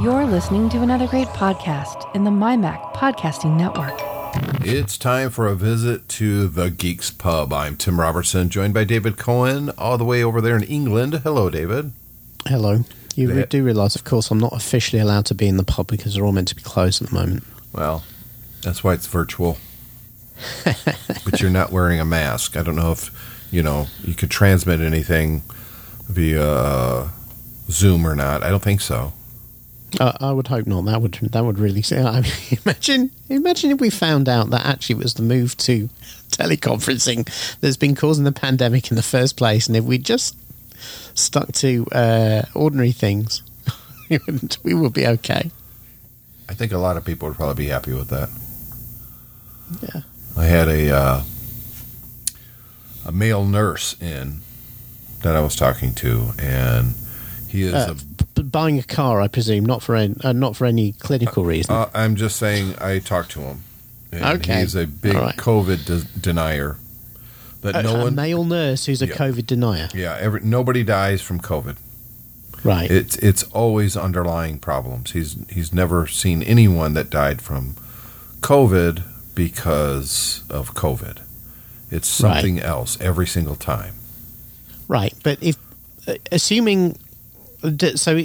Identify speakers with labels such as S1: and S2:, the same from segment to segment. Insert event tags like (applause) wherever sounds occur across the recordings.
S1: You're listening to another great podcast in the MyMac Podcasting Network.
S2: It's time for a visit to the Geeks Pub. I'm Tim Robertson, joined by David Cohen, all the way over there in England. Hello, David.
S3: Hello. You
S2: Yeah.
S3: do realise, of course, I'm not officially allowed to be in the pub because they're all meant to be closed at the moment.
S2: Well, that's why it's virtual. (laughs) but you're not wearing a mask. I don't know if, you know, you could transmit anything via uh, Zoom or not. I don't think so.
S3: Uh, I would hope not. That would that would really. I mean, (laughs) imagine imagine if we found out that actually it was the move to teleconferencing that's been causing the pandemic in the first place, and if we just stuck to uh, ordinary things, (laughs) we would- we would be okay.
S2: I think a lot of people would probably be happy with that.
S3: Yeah.
S2: I had a uh, a male nurse in that I was talking to, and he is
S3: Uh, buying a car, I presume, not for any, uh, not for any clinical reason.
S2: Uh, I'm just saying, I talked to him. And
S3: Okay.
S2: He's a big
S3: right.
S2: COVID de- denier. That
S3: a,
S2: no
S3: a
S2: one,
S3: male nurse who's a
S2: Yeah.
S3: COVID denier,
S2: yeah, every, nobody dies from COVID.
S3: right?
S2: It's it's always underlying problems. He's he's never seen anyone that died from COVID because of COVID. It's
S3: Right.
S2: something else every single time.
S3: Right, but if uh, assuming so,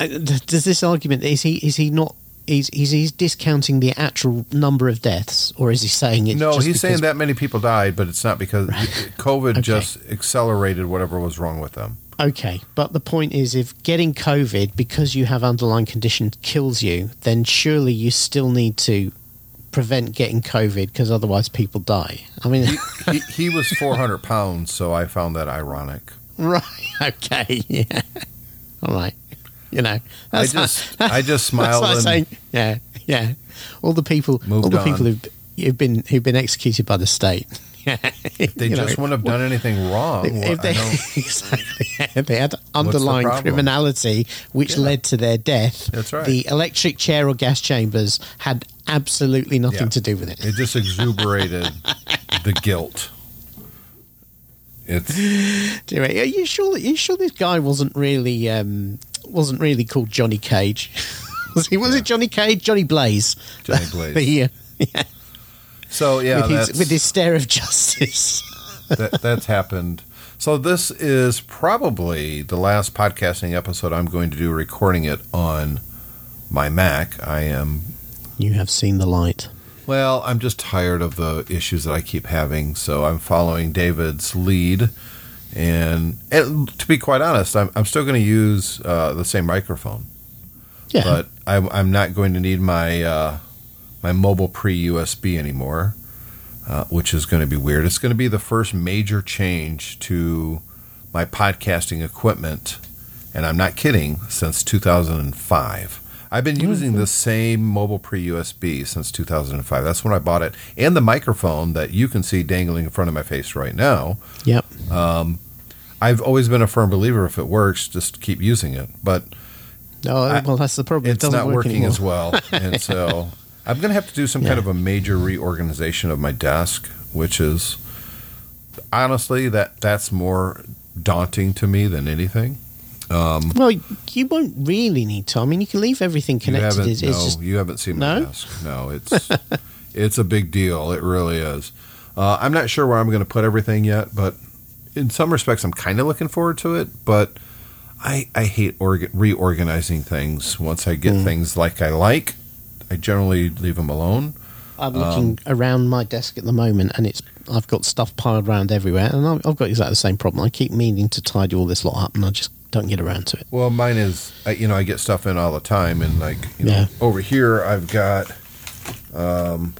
S3: uh, does this argument is he is he not he's he's, he's discounting the actual number of deaths, or is he saying it's
S2: no, he's saying that many people died, but it's not because (laughs) COVID
S3: Okay.
S2: just accelerated whatever was wrong with them.
S3: Okay, but the point is, if getting COVID because you have underlying conditions kills you, then surely you still need to prevent getting COVID because otherwise people die. I mean,
S2: He, he was (laughs) 400 pounds, so I found that ironic.
S3: right? (laughs) Okay, yeah, all right. You know,
S2: I just (laughs) I just smiled
S3: like
S2: and
S3: saying, yeah, yeah. All the people, all the
S2: on.
S3: people who've, who've been who've been executed by the state. (laughs) Yeah,
S2: they
S3: you know,
S2: just wouldn't have done anything wrong.
S3: If, they
S2: don't- (laughs)
S3: exactly, yeah, they had underlying
S2: problem?
S3: criminality which
S2: Yeah.
S3: led to their death.
S2: That's right.
S3: The electric chair or gas chambers had absolutely nothing to do with it.
S2: It just exuberated the guilt. It's (laughs)
S3: Anyway, are you sure? Are you sure this guy wasn't really um, wasn't really called Johnny Cage? (laughs) was he? Was
S2: Yeah.
S3: it Johnny Cage? Johnny Blaze?
S2: Johnny (laughs) Blaze.
S3: The, uh, yeah,
S2: so yeah,
S3: with, his, with his stare of justice.
S2: that, that's happened. So this is probably the last podcasting episode I'm going to do recording it on my Mac. I am
S3: You have seen the light.
S2: Well, I'm just tired of the issues that I keep having, so I'm following David's lead. And, and to be quite honest, I'm, I'm still going to use uh, the same microphone.
S3: Yeah.
S2: but I'm, I'm not going to need my uh, my mobile pre USB anymore, uh, which is going to be weird. It's going to be the first major change to my podcasting equipment, and I'm not kidding. Since 2005, I've been oh, using the same mobile pre USB since 2005. That's when I bought it, and the microphone that you can see dangling in front of my face right now.
S3: Yep.
S2: Um, I've always been a firm believer if it works, just keep using it. But
S3: Oh,
S2: I-
S3: well, that's the problem. It
S2: it's
S3: doesn't work
S2: working
S3: anymore.
S2: as well. (laughs) And so I'm going to have to do some kind of a major reorganization of my desk, which is honestly that that's more daunting to me than anything.
S3: Well, you won't really need to. I mean, you can leave everything connected. It's,
S2: no,
S3: it's just
S2: you haven't seen my
S3: No?
S2: desk. No, it's (laughs) it's a big deal. It really is. Uh, I'm not sure where I'm going to put everything yet, but in some respects, I'm kind of looking forward to it. But I I hate orga- reorganizing things. Once I get
S3: Hmm.
S2: things like I like, I generally leave them alone.
S3: I'm looking around my desk at the moment, and it's I've got stuff piled around everywhere, and I've, I've got exactly the same problem. I keep meaning to tidy all this lot up, and I just don't get around to it.
S2: Well, mine is, you know, I get stuff in all the time, and like, you know,
S3: Yeah.
S2: over here I've got um,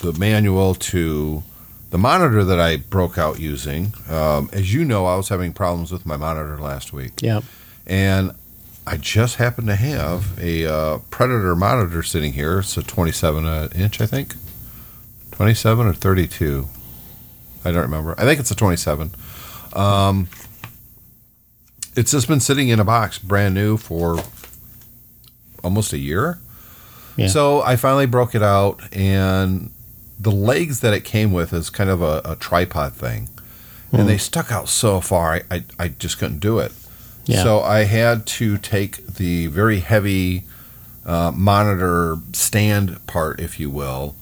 S2: the manual to the monitor that I broke out using. Um, as you know, I was having problems with my monitor last week,
S3: Yeah,
S2: and I just happen to have a uh, Predator monitor sitting here. It's a 27 uh, inch, I think, 27 or 32. I don't remember. I think it's a 27. Um, it's just been sitting in a box, brand new, for almost a year.
S3: Yeah.
S2: So I finally broke it out, and the legs that it came with is kind of a, a tripod thing, and they stuck out so far, I, I, I just couldn't do it.
S3: Yeah.
S2: So I had to take the very heavy uh, monitor stand part, if you will,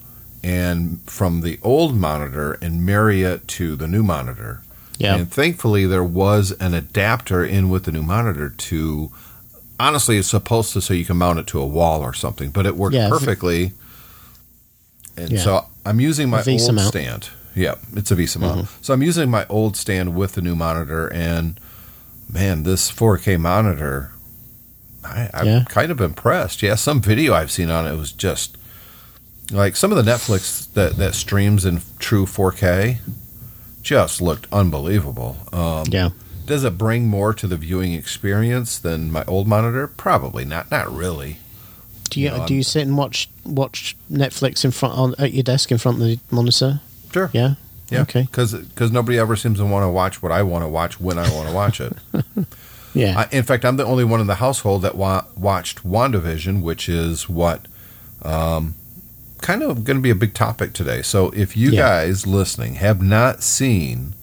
S2: and from the old monitor and marry it to the new monitor.
S3: Yeah.
S2: And thankfully, there was an adapter in with the new monitor to. Honestly, it's supposed to so you can mount it to a wall or something, but it worked
S3: Yeah.
S2: perfectly. And
S3: Yeah.
S2: so I'm using my old
S3: mount.
S2: stand. Yeah, it's a VESA mount.
S3: Mm-hmm.
S2: So I'm using my old stand with the new monitor, and man, this 4K monitor, I, I'm
S3: Yeah.
S2: kind of impressed. Yeah, some video I've seen on it was just like some of the Netflix that that streams in true 4K just looked unbelievable. Um,
S3: Yeah.
S2: Does it bring more to the viewing experience than my old monitor? Probably not. Not really.
S3: Do you
S2: No, I'm-
S3: do you sit and watch watch Netflix in front on at your desk in front of the monitor?
S2: Sure.
S3: Yeah.
S2: Yeah.
S3: Okay.
S2: Because nobody ever seems to want to watch what I want to watch when I want to watch it. (laughs)
S3: Yeah.
S2: I, in fact, I'm the only one in the household that wa- watched WandaVision, which is what um, kind of going to be a big topic today. So if you
S3: Yeah.
S2: guys listening have not seen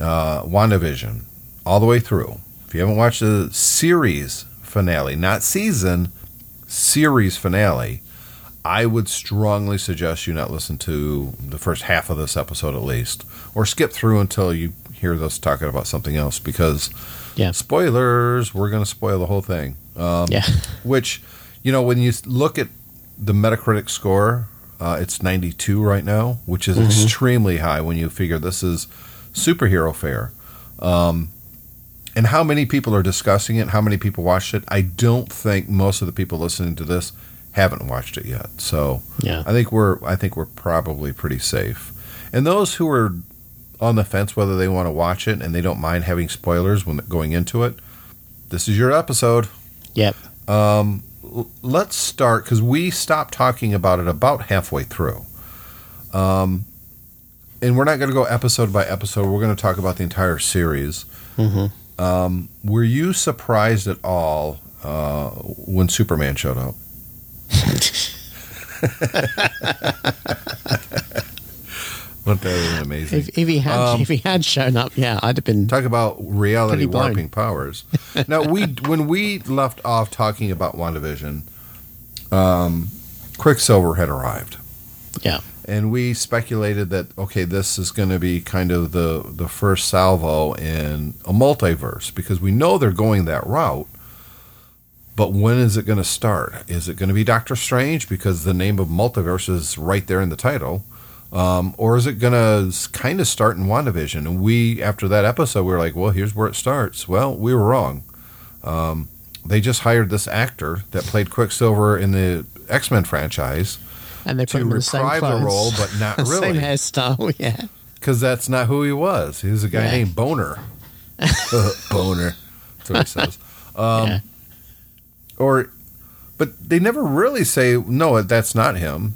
S2: uh, WandaVision all the way through, if you haven't watched the series finale, not season, series finale, I would strongly suggest you not listen to the first half of this episode at least, or skip through until you hear us talking about something else because
S3: Yeah.
S2: spoilers, we're going to spoil the whole thing. Um,
S3: yeah. (laughs)
S2: which, you know, when you look at the Metacritic score, uh, it's 92 right now, which is extremely high when you figure this is superhero fare. Um, and how many people are discussing it, how many people watched it, I don't think most of the people listening to this haven't watched it yet. So
S3: Yeah.
S2: I think we're I think we're probably pretty safe. And those who are on the fence whether they want to watch it and they don't mind having spoilers when going into it, this is your episode.
S3: Yep.
S2: L- let's start because we stopped talking about it about halfway through. Um, and we're not going to go episode by episode. We're going to talk about the entire series.
S3: hmm
S2: Um, were you surprised at all uh, when Superman showed up? (laughs) What that is amazing.
S3: If, if he had
S2: Um,
S3: if he had shown up, yeah, I'd have been.
S2: Talk about reality warping powers. (laughs) now we when we left off talking about WandaVision, um, Quicksilver had arrived.
S3: Yeah.
S2: And we speculated that okay, this is going to be kind of the the first salvo in a multiverse because we know they're going that route. But when is it going to start? Is it going to be Doctor Strange because the name of multiverse is right there in the title? Um, or is it going to kind of start in WandaVision? And we, after that episode, we were like, well, here's where it starts. Well, we were wrong. Um, they just hired this actor that played Quicksilver in the X Men franchise
S3: And they put
S2: to
S3: him in the
S2: the role, but not (laughs) really.
S3: Same hairstyle. (laughs) Yeah.
S2: because that's not who he was. He was a guy
S3: Yeah.
S2: named Bohner. (laughs) Bohner. That's what he says. Um,
S3: yeah.
S2: Or, but they never really say no. That's not him.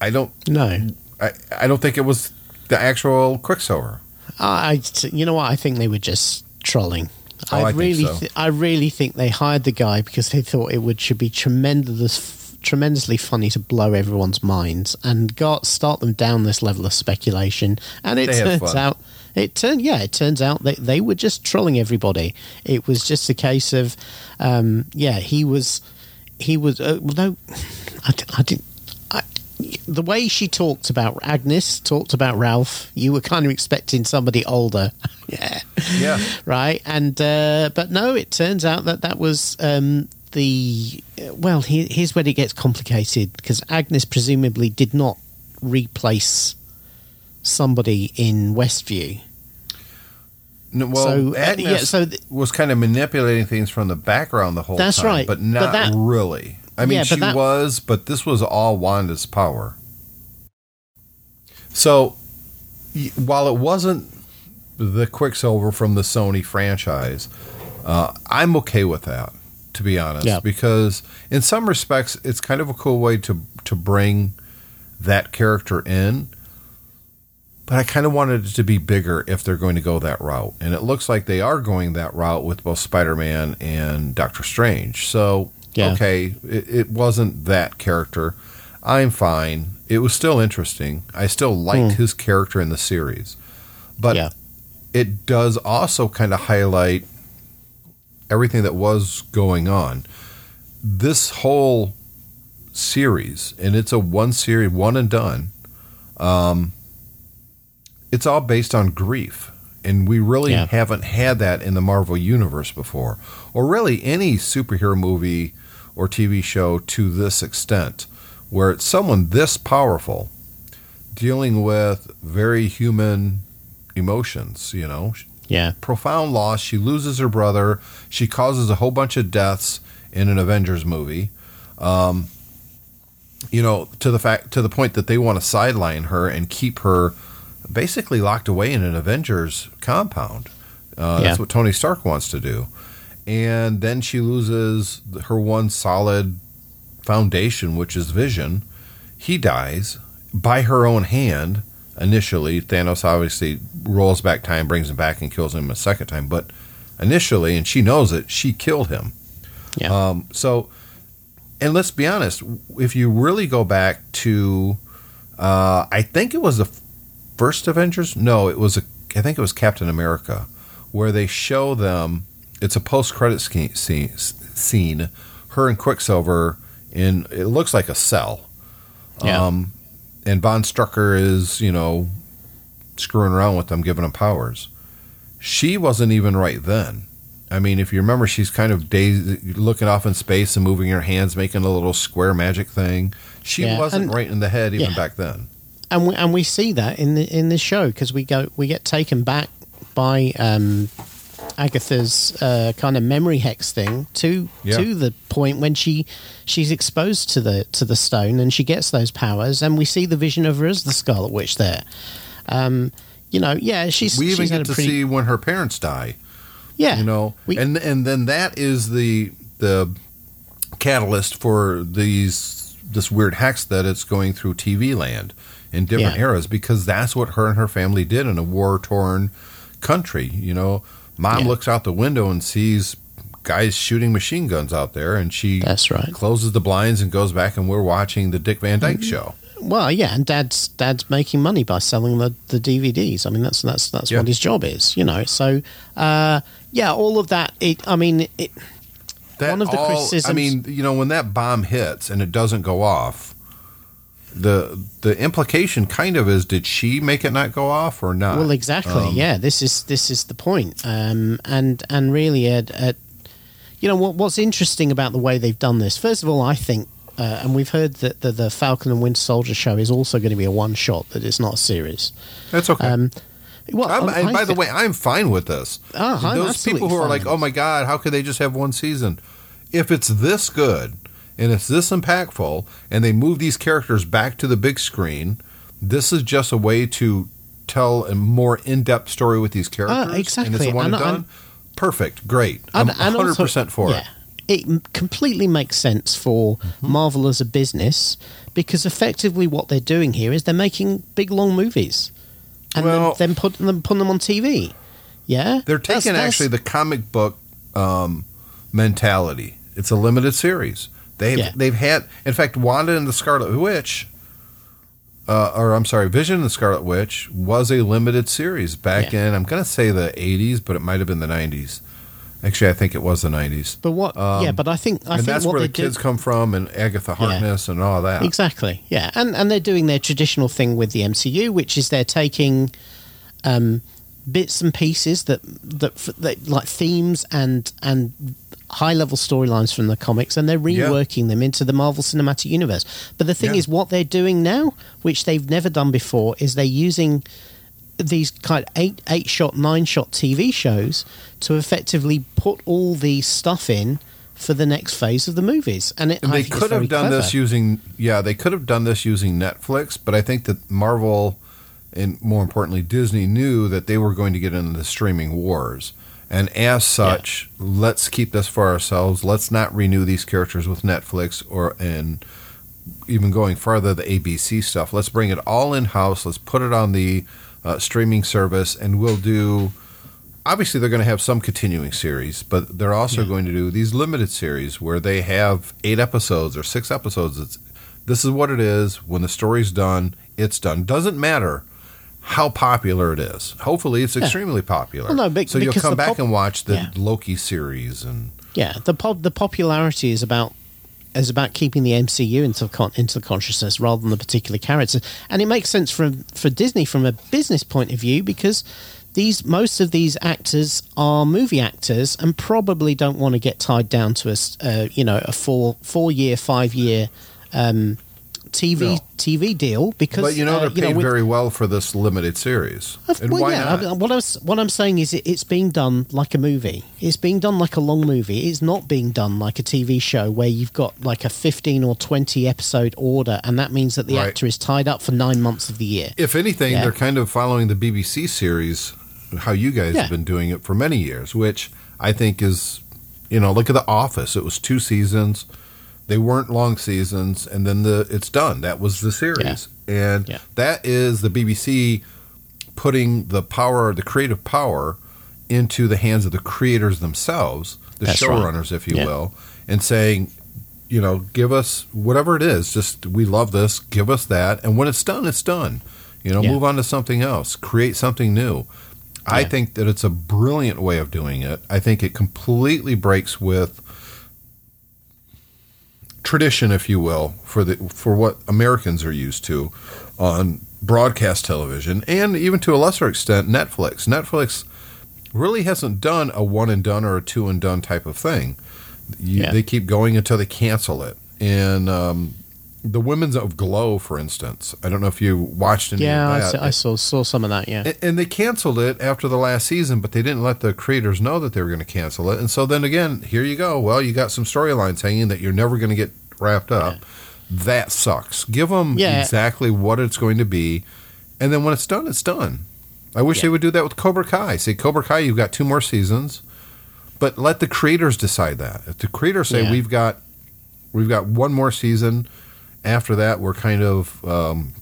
S2: I don't.
S3: No.
S2: I, I don't think it was the actual Quicksilver.
S3: I, I- you know what? I think they were just trolling.
S2: Oh, I think
S3: really,
S2: so.
S3: thi- I really think they hired the guy because they thought it would should be tremendous, tremendously funny to blow everyone's minds and got start them down this level of speculation. And it
S2: They
S3: turns out, it turned yeah, it turns out they they were just trolling everybody. It was just a case of, um, yeah, he was, he was. Uh, well, no, (sighs) I, I didn't. I, the way she talked about Agnes talked about Ralph, you were kind of expecting somebody older. (laughs) yeah
S2: Yeah.
S3: right? And uh, but no, it turns out that that was um, the well. Here, here's where it gets complicated because Agnes presumably did not replace somebody in Westview.
S2: No, well,
S3: So, uh,
S2: Agnes
S3: yeah, so th-
S2: was kind of manipulating things from the background the whole
S3: That's
S2: time,
S3: right,
S2: but
S3: but
S2: not
S3: that-
S2: really. I mean,
S3: Yeah,
S2: she
S3: that-
S2: was, but this was all Wanda's power. So, while it wasn't the Quicksilver from the Sony franchise, uh, I'm okay with that, to be honest,
S3: Yeah.
S2: because in some respects, it's kind of a cool way to to bring that character in. But I kind of wanted it to be bigger if they're going to go that route. And it looks like they are going that route with both Spider Man and Doctor Strange. So,
S3: Yeah.
S2: okay, it, it wasn't that character. I'm fine. It was still interesting. I still liked his character in the series. But
S3: yeah,
S2: it does also kind of highlight everything that was going on. this whole series, and it's a one series, one and done. Um, it's all based on grief, and we really
S3: Yeah.
S2: haven't had that in the Marvel universe before, or really any superhero movie or TV show to this extent, where it's someone this powerful dealing with very human emotions. You know,
S3: Yeah.
S2: profound loss. She loses her brother. She causes a whole bunch of deaths in an Avengers movie. Um, you know, to the fact to the point that they want to sideline her and keep her basically locked away in an Avengers compound. Uh,
S3: Yeah.
S2: That's what Tony Stark wants to do. And then she loses her one solid foundation, which is Vision. He dies by her own hand initially. Thanos obviously rolls back time, brings him back, and kills him a second time. But initially, and she knows it, she killed him.
S3: Yeah.
S2: Um, so, and let's be honest, if you really go back to, uh, I think it was the first Avengers. No, it was a. I think it was Captain America, where they show them. It's a post-credit scene, scene, scene. Her and Quicksilver in. It looks like a cell.
S3: Yeah.
S2: Um, and Von Strucker is, you know, screwing around with them, giving them powers. She wasn't even right then. I mean, if you remember, she's kind of dazed, looking off in space and moving her hands, making a little square magic thing. She
S3: Yeah,
S2: wasn't
S3: and-
S2: right in the head even
S3: yeah.
S2: back then.
S3: and we, and we see that in the in this show because we go we get taken back by um, Agatha's uh, kind of memory hex thing to
S2: Yeah.
S3: to the point when she she's exposed to the to the stone and she gets those powers and we see the vision of her as the Scarlet Witch there. Um, you know, yeah, she's
S2: We even
S3: she's
S2: get to
S3: pretty
S2: see when her parents die.
S3: yeah,
S2: you know
S3: we,
S2: and and then that is the the catalyst for these this weird hex that it's going through TV land in different
S3: Yeah.
S2: eras because that's what her and her family did in a war torn country you know mom
S3: Yeah.
S2: looks out the window and sees guys shooting machine guns out there and she
S3: That's right.
S2: closes the blinds and goes back and we're watching the Dick Van
S3: Mm-hmm.
S2: Dyke show
S3: Well, yeah, and dad's dad's making money by selling the, the DVDs. I mean, that's that's that's
S2: Yeah.
S3: what his job is, you know. So, uh, yeah, all of that. It, I mean, it,
S2: That
S3: One of the
S2: all-
S3: criticisms-
S2: I mean, you know, when that bomb hits and it doesn't go off, the the implication kind of is, did she make it not go off or not?
S3: well, exactly.
S2: Um,
S3: yeah, this is this is the point. Um, and and really, at, at you know what what's interesting about the way they've done this. First of all, I think. Uh, and we've heard that the, the Falcon and Winter Soldier show is also going to be a one shot, that it's not a series.
S2: That's okay.
S3: Um, well,
S2: I'm,
S3: I-
S2: and
S3: I
S2: by the way, I'm fine with this.
S3: Oh,
S2: Those people who are
S3: fine
S2: like, "Oh my god, how could they just have one season?" If it's this good and it's this impactful, and they move these characters back to the big screen, this is just a way to tell a more in-depth story with these characters. And it's
S3: Ah, exactly.
S2: a one and
S3: And
S2: done. Perfect, great. I'm
S3: And- and
S2: 100
S3: also-
S2: percent for
S3: yeah,
S2: it.
S3: It completely makes sense for
S2: Mm-hmm.
S3: Marvel as a business because effectively what they're doing here is they're making big long movies and
S2: Well-
S3: then, then putting them putting them on TV. Yeah,
S2: They're
S3: That's-
S2: taking
S3: that's-
S2: actually the comic book um, mentality. It's a limited series. They've
S3: Yeah.
S2: they've had, in fact, Wanda and the Scarlet Witch, uh, or I'm sorry, Vision and the Scarlet Witch was a limited series back
S3: Yeah.
S2: in. I'm going to say the 80s, but it might have been the 90s. Actually, I think it was the 90s.
S3: But what? yeah, but I think I
S2: Um, and
S3: think
S2: that's
S3: what
S2: where the kids
S3: do,
S2: come from, and Agatha Harkness and all that.
S3: exactly. Yeah, and and they're doing their traditional thing with the MCU, which is they're taking um, bits and pieces that, that that like themes and and high level storylines from the comics, and they're
S2: Yeah.
S3: reworking them into the Marvel Cinematic Universe. But the thing
S2: Yeah.
S3: is, what they're doing now, which they've never done before, is they're using these kind of eight eight shot nine shot TV shows to effectively put all the stuff in for the next phase of the movies, and, it,
S2: And they could have done this using yeah, they could have done this using Netflix, but I think that Marvel and more importantly Disney knew that they were going to get into the streaming wars. And as such, let's keep this for ourselves. Let's not renew these characters with Netflix or and even going farther the ABC stuff. Let's bring it all in house. Let's put it on the uh, streaming service, and we'll do. Obviously, they're going to have some continuing series, but they're also going to do these limited series where they have eight episodes or six episodes. It's this is what it is. When the story's done, it's done. Doesn't matter how popular it is. Hopefully, it's extremely popular.
S3: Well, no, but-
S2: so you'll come back
S3: pop-
S2: and watch the
S3: Yeah.
S2: Loki series and
S3: Yeah, the pop, the popularity is about is about keeping the MCU into con- into the consciousness rather than the particular characters, and it makes sense from for Disney from a business point of view because these most of these actors are movie actors and probably don't want to get tied down to a uh, you know a four four year five year um, TV
S2: No.
S3: TV deal because
S2: But you know
S3: uh,
S2: they're paid
S3: with-
S2: very well for this limited series.
S3: of-
S2: and
S3: well,
S2: why
S3: yeah,
S2: not?
S3: I- what, I was, what I'm saying is it, it's being done like a movie. It's being done like a long movie. It's not being done like a TV show where you've got like a 15 or 20 episode order, and that means that the
S2: Right.
S3: actor is tied up for nine months of the year.
S2: if anything,
S3: Yeah.
S2: they're kind of following the BBC series, how you guys
S3: Yeah.
S2: have been doing it for many years, which I think is, you know, look at The Office. It was two seasons. They weren't long seasons, and then the it's done. That was the series, and
S3: Yeah.
S2: that is the BBC putting the power, the creative power, into the hands of the creators themselves, the
S3: That's right.
S2: showrunners, if you
S3: Yeah.
S2: will, and saying, you know, give us whatever it is. Just we love this. Give us that, and when it's done, it's done. You know,
S3: Yeah.
S2: move on to something else. Create something new. I think that it's a brilliant way of doing it. I think it completely breaks with tradition, if you will, for the for what Americans are used to on broadcast television, and even to a lesser extent, Netflix. Netflix really hasn't done a one and done or a two and done type of thing. You,
S3: Yeah.
S2: They keep going until they cancel it. And um, the Women's of Glow, for instance, I don't know if you watched any
S3: Yeah, I,
S2: of that.
S3: saw, I saw saw some of that. Yeah,
S2: And- And they canceled it after the last season, but they didn't let the creators know that they were going to cancel it. And so then again, here you go. Well, you got some storylines hanging that you're never going to get wrapped up. That sucks. Give them
S3: Yeah.
S2: exactly what it's going to be, and then when it's done, it's done. I wish
S3: Yeah.
S2: they would do that with Cobra Kai. Say Cobra Kai, you've got two more seasons, but let the creators decide that. If the creators say
S3: Yeah.
S2: we've got we've got one more season, after that we're kind of um,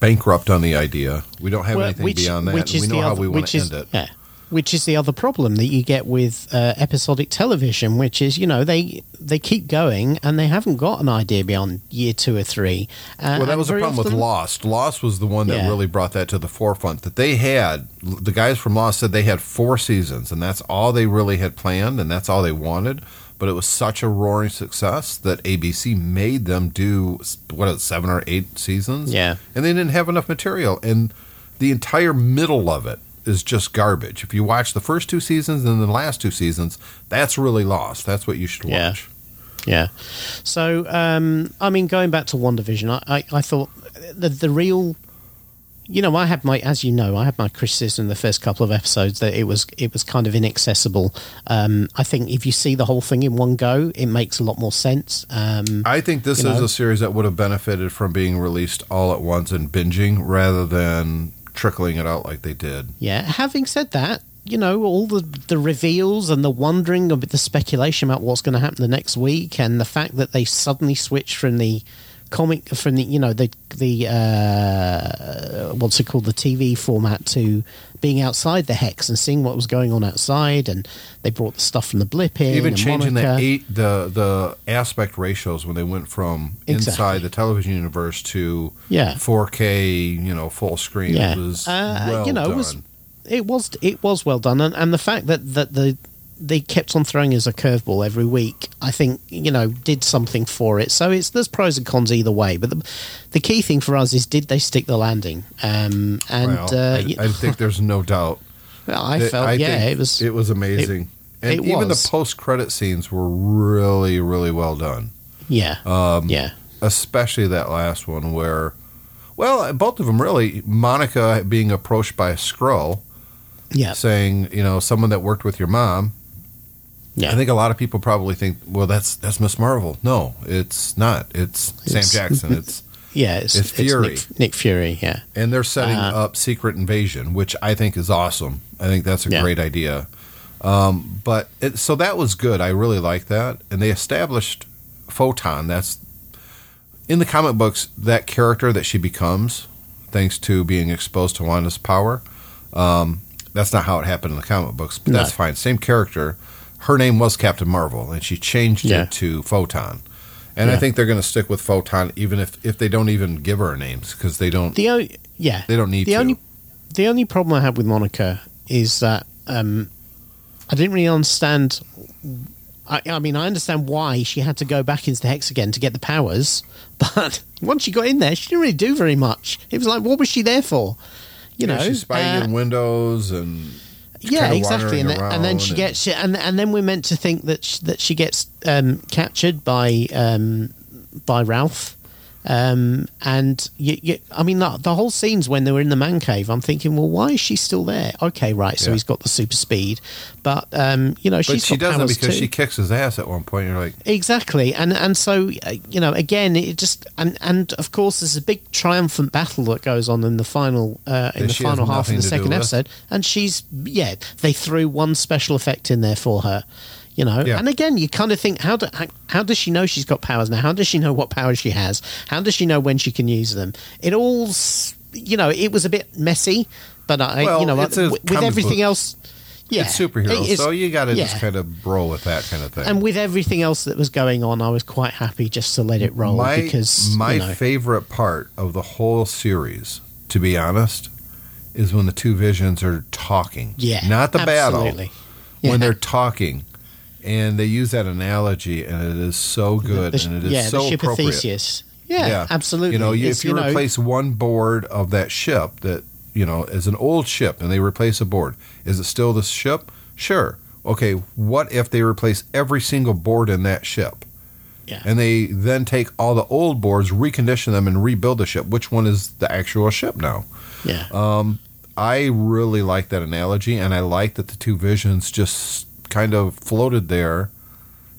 S2: bankrupt on the idea. We don't have
S3: Well,
S2: anything beyond that.
S3: Which is
S2: we know
S3: the
S2: how
S3: other,
S2: we want to
S3: is,
S2: end it.
S3: Yeah, which is the other problem that you get with uh, episodic television, which is you know they they keep going and they haven't got an idea beyond year two or three. Uh,
S2: Well, that was the problem with Lost. Lost was the one that
S3: Yeah.
S2: really brought that to the forefront. That they had the guys from Lost said they had four seasons, and that's all they really had planned, and that's all they wanted. But it was such a roaring success that ABC made them do what seven or eight seasons.
S3: Yeah.
S2: and they didn't have enough material, and the entire middle of it is just garbage. If you watch the first two seasons and the last two seasons, that's really Lost. That's what you should watch.
S3: Yeah. yeah. So, um, I mean, going back to WandaVision, I, I, I thought the the real, you know, I had my, as you know, I had my criticism in the first couple of episodes that it was it was kind of inaccessible. Um, I think if you see the whole thing in one go, it makes a lot more sense. Um,
S2: I think this is
S3: know?
S2: a series that would have benefited from being released all at once and binging rather than trickling it out like they did.
S3: Yeah. Having said that, you know, all the the reveals and the wondering of the speculation about what's going to happen the next week, and the fact that they suddenly switched from the comic from the you know the the uh, what's it called the TV format to being outside the hex and seeing what was going on outside, and they brought the stuff from the blip in,
S2: Even changing
S3: Monica.
S2: the eight the the aspect ratios when they went from
S3: Exactly.
S2: inside the television universe to
S3: Yeah.
S2: 4K, you know, full screen.
S3: Yeah.
S2: It was
S3: Uh,
S2: well
S3: you know, it
S2: done.
S3: was- it was it was well done, and, and the fact that that the they kept on throwing us a curveball every week, I think you know did something for it. So it's there's pros and cons either way, but the, the key thing for us is did they stick the landing? Um, and
S2: well,
S3: uh,
S2: I, I (laughs) think there's no doubt.
S3: I
S2: that-
S3: felt yeah, it was
S2: it was amazing. and
S3: it
S2: even
S3: was.
S2: the post credit scenes were really, really well done.
S3: yeah
S2: Um,
S3: yeah
S2: especially that last one where, well, both of them really. Monica being approached by a scroll
S3: yeah
S2: saying, you know, someone that worked with your mom.
S3: Yeah.
S2: I think a lot of people probably think, well, that's that's Miss Marvel. No, it's not. It's, Sam Jackson. (laughs) It's
S3: yeah, it's,
S2: it's Fury.
S3: Nick, Nick Fury. Yeah,
S2: and they're setting
S3: Uh,
S2: up Secret Invasion, which I think is awesome. I think that's a
S3: Yeah.
S2: great idea. Um, but it, so that was good. I really like that, and they established Photon. That's in the comic books. That character that she becomes, thanks to being exposed to Wanda's power. Um, that's not how it happened in the comic books, but
S3: No.
S2: that's fine. Same character. Her name was Captain Marvel, and she changed
S3: Yeah.
S2: it to Photon. And I think they're going to stick with Photon, even if, if they don't even give her names, because they don't
S3: the only yeah
S2: they don't need
S3: the
S2: to.
S3: only the only problem I had with Monica is that um, I didn't really understand I, I mean, I understand why she had to go back into the hex again to get the powers, (laughs) but once she got in there, she didn't really do very much. It was like, what was she there for? You
S2: Yeah,
S3: know,
S2: she's spying
S3: uh,
S2: in windows and
S3: yeah, exactly. And, then- and then she
S2: and-
S3: gets and and then we're meant to think that she, that she gets um, captured by um, by Ralph. Um, and you, you, I mean, the, the whole scenes when they were in the man cave, I'm thinking, well, why is she still there? Okay, right, so
S2: Yeah.
S3: he's got the super speed, but um, you know,
S2: But she doesn't because
S3: too.
S2: she kicks his ass at one point. You're like,
S3: Exactly, and and so uh, you know, again, it just and and of course, there's a big triumphant battle that goes on in the final uh, in the final half of the second episode, and she's yeah, they threw one special effect in there for her, you know,
S2: Yeah.
S3: and again, you kind of think how do how, how does she know she's got powers now? How does she know what powers she has? How does she know when she can use them? It all, you know, it was a bit messy, but I,
S2: Well,
S3: you know, with, with everything
S2: book.
S3: else. Yeah,
S2: it's superheroes,
S3: it
S2: so you got to
S3: yeah.
S2: just kind of roll with that kind of thing.
S3: And with everything else that was going on, I was quite happy just to let it roll
S2: my
S3: because
S2: my
S3: you know,
S2: favorite part of the whole series, to be honest, is when the two visions are talking.
S3: yeah,
S2: not the
S3: absolutely.
S2: battle.
S3: Yeah.
S2: When they're talking, and they use that analogy, and it is so good,
S3: The sh-
S2: and it is
S3: yeah,
S2: so
S3: the ship
S2: appropriate.
S3: of Theseus. Yeah, absolutely.
S2: You know, you,
S3: It's,
S2: if you,
S3: know,
S2: replace one board of that ship that you know is an old ship, and they replace a board, is it still the ship? Sure. Okay. What if they replace every single board in that ship?
S3: Yeah.
S2: And they then take all the old boards, recondition them, and rebuild the ship. Which one is the actual ship now?
S3: yeah,
S2: Um, I really like that analogy, and I like that the two visions just kind of floated there,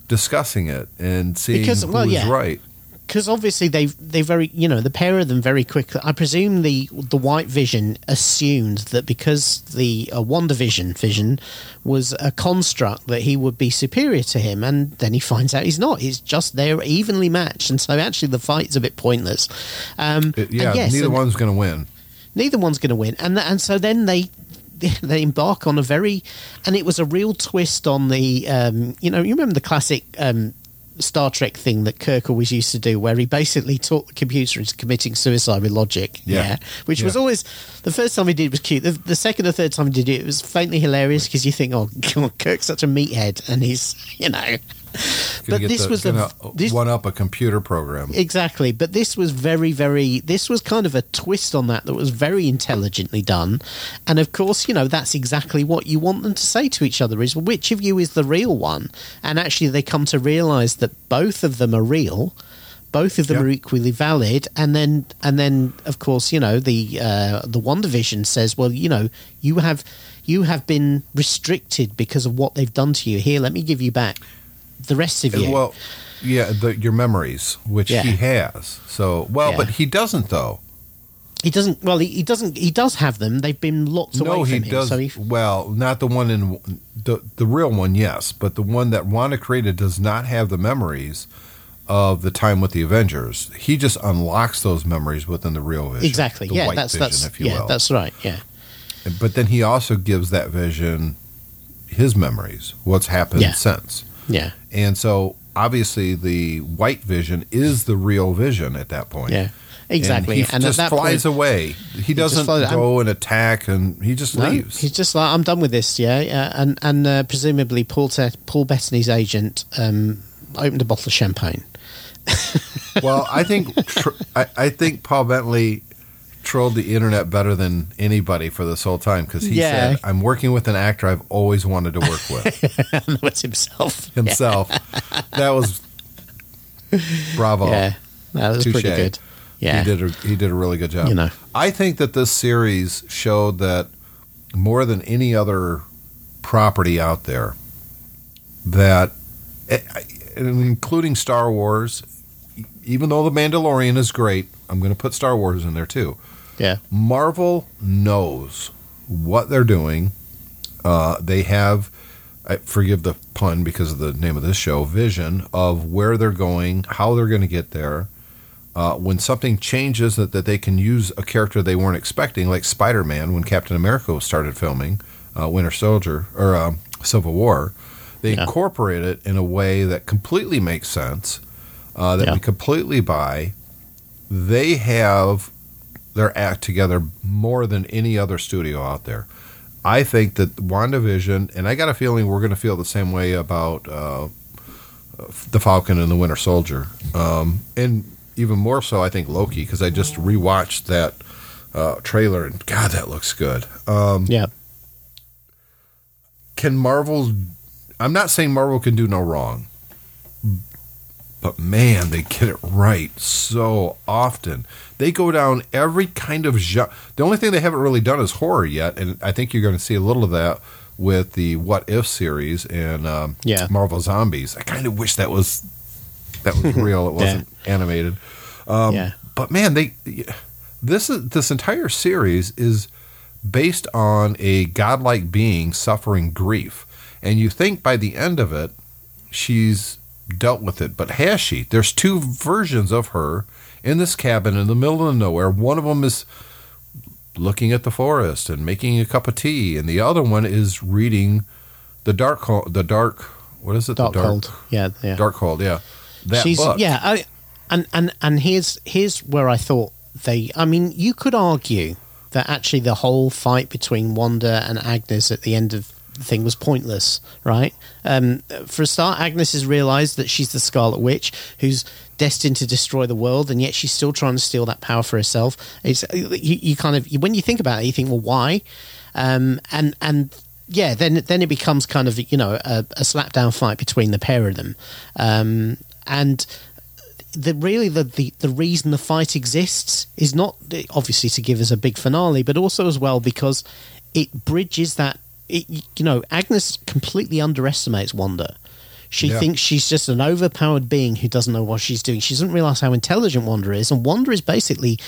S2: discussing it and seeing
S3: Because-
S2: who
S3: well,
S2: was
S3: yeah.
S2: right.
S3: because obviously they they very you know the pair of them very quickly. I presume the the White Vision assumed that because the uh, WandaVision Vision was a construct that he would be superior to him, and then he finds out he's not. He's just they're evenly matched, and so actually the fight's a bit pointless. Um,
S2: It- yeah,
S3: yes,
S2: neither
S3: and-
S2: one's going to win.
S3: neither one's going to win and and so then they (laughs) they embark on a very and it was a real twist on the um you know you remember the classic um Star Trek thing that Kirk always used to do, where he basically taught the computer into committing suicide with logic.
S2: Yeah.
S3: which was always the first time he did it was cute. The, the second or third time he did it, it was faintly hilarious because you think, oh, (laughs) God, Kirk's such a meathead, and he's you know. But this
S2: the-
S3: was a this,
S2: one up a computer program.
S3: Exactly, but this was very, very. This was kind of a twist on that that was very intelligently done, and of course, you know that's exactly what you want them to say to each other: is well, which of you is the real one? And actually, they come to realise that both of them are real, both of them
S2: Yeah.
S3: are equally valid, and then, and then, of course, you know the uh, the WandaVision says, well, you know, you have you have been restricted because of what they've done to you. Here, let me give you back the rest of uh, you.
S2: Well, yeah, the, your memories, which
S3: Yeah.
S2: he has. So, well,
S3: Yeah.
S2: but he doesn't though.
S3: He doesn't. Well, he, he doesn't. He does have them. They've been locked
S2: No,
S3: away
S2: he
S3: from him.
S2: does.
S3: So he,
S2: well, not the one in the the real one, yes, but the one that Wanda created does not have the memories of the time with the Avengers. He just unlocks those memories within the real vision.
S3: exactly. Yeah, that's
S2: vision,
S3: that's
S2: if you
S3: yeah,
S2: will.
S3: that's right. Yeah,
S2: but then he also gives that vision his memories, what's happened
S3: Yeah.
S2: since.
S3: Yeah,
S2: And so obviously the white vision is the real vision at that point.
S3: yeah. Exactly.
S2: And he just
S3: at that
S2: flies
S3: point,
S2: away. He doesn't
S3: flies-
S2: go and attack and he just
S3: no,
S2: leaves.
S3: he's just like, I'm done with this. Yeah, yeah. and and uh, presumably Paul Te- Paul Bettany's agent um, opened a bottle of champagne.
S2: well, I think (laughs) tr- I, I think Paul Bettany trolled the internet better than anybody for this whole time because he
S3: Yeah.
S2: said, "I'm working with an actor I've always wanted to work with
S3: and that was himself.
S2: himself." That was bravo.
S3: Yeah, that was pretty good. Yeah,
S2: He did a, he did a really good job.
S3: You know.
S2: I think that this series showed that more than any other property out there that eh, including Star Wars even though the Mandalorian is great, I'm going to put Star Wars in there too.
S3: Yeah,
S2: Marvel knows what they're doing. Uh, they have, I forgive the pun because of the name of this show, vision of where they're going, how they're going to get there. Uh, when something changes that, that they can use a character they weren't expecting, like Spider Man when Captain America started filming uh, Winter Soldier or um, Civil War, they
S3: Yeah.
S2: incorporate it in a way that completely makes sense, uh, that
S3: Yeah.
S2: we completely buy. They have their act together more than any other studio out there. I think that WandaVision, and I got a feeling we're going to feel the same way about uh, the Falcon and the Winter Soldier, um, and even more so, I think Loki because I just rewatched that uh, trailer and God, that looks good. Um,
S3: yeah.
S2: Can Marvel? I'm not saying Marvel can do no wrong, but man, they get it right so often. They go down every kind of genre. The only thing they haven't really done is horror yet, and I think you're going to see a little of that with the What If series and um,
S3: Yeah.
S2: Marvel Zombies. I kind of wish that was that was (laughs) real. It wasn't animated. Um,
S3: yeah.
S2: But man, they this is this entire series is based on a godlike being suffering grief, and you think by the end of it, she's dealt with it. But has she? There's two versions of her in this cabin in the middle of nowhere. One of them is looking at the forest and making a cup of tea, and the other one is reading the dark the dark what is it
S3: Dark,
S2: the
S3: Cold. Yeah. Yeah.
S2: Darkhold yeah that
S3: She's
S2: book
S3: yeah, I, and and and here's here's where I thought they. I mean, you could argue that actually the whole fight between Wanda and Agnes at the end of the thing was pointless, right? Um, for a start, Agnes has realised that she's the Scarlet Witch who's destined to destroy the world, and yet she's still trying to steal that power for herself. It's you, you kind of when you think about it, you think, well, why? Um, and and yeah, then then it becomes kind of you know a, a slapdown fight between the pair of them, um, and the really the, the the reason the fight exists is not obviously to give us a big finale, but also as well because it bridges that. It, you know, Agnes completely underestimates Wanda. She
S2: Yeah.
S3: thinks she's just an overpowered being who doesn't know what she's doing. She doesn't realize how intelligent Wanda is, and Wanda is basically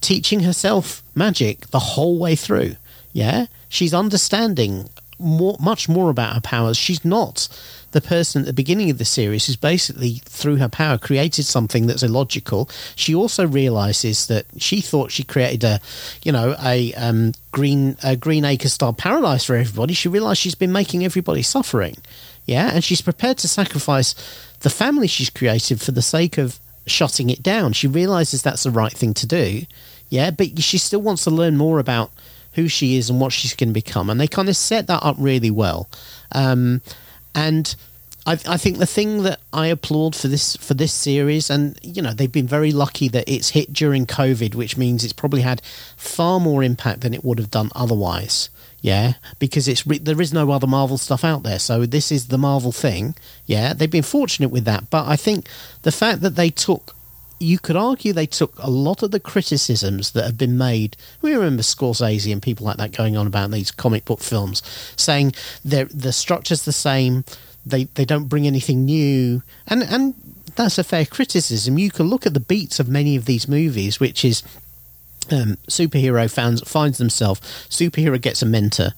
S3: teaching herself magic the whole way through. Yeah, she's understanding more, much more about her powers. She's not the person at the beginning of the series who's basically through her power created something that's illogical. She also realizes that she thought she created a, you know, a um, green a green acre style paradise for everybody. She realized she's been making everybody suffering. Yeah, and she's prepared to sacrifice the family she's created for the sake of shutting it down. She realizes that's the right thing to do. Yeah, but she still wants to learn more about who she is and what she's going to become, and they kind of set that up really well. Um, and I, I think the thing that I applaud for this for this series, and you know, they've been very lucky that it's hit during COVID, which means it's probably had far more impact than it would have done otherwise. Yeah, because it's re- there is no other Marvel stuff out there, so this is the Marvel thing. Yeah, they've been fortunate with that, but I think the fact that they took you could argue they took a lot of the criticisms that have been made. We remember Scorsese and people like that going on about these comic book films, saying the structure's the same, they they don't bring anything new, and and that's a fair criticism. You can look at the beats of many of these movies, which is um, superhero fans finds themselves superhero gets a mentor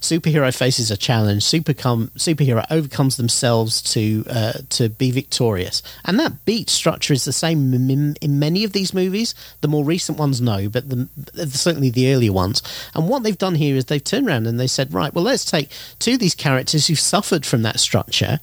S3: superhero faces a challenge super come, superhero overcomes themselves to uh, to be victorious. And that beat structure is the same in, in many of these movies. The more recent ones no but the, certainly the earlier ones. And what they've done here is they've turned around and they said right well let's take two of these characters who've suffered from that structure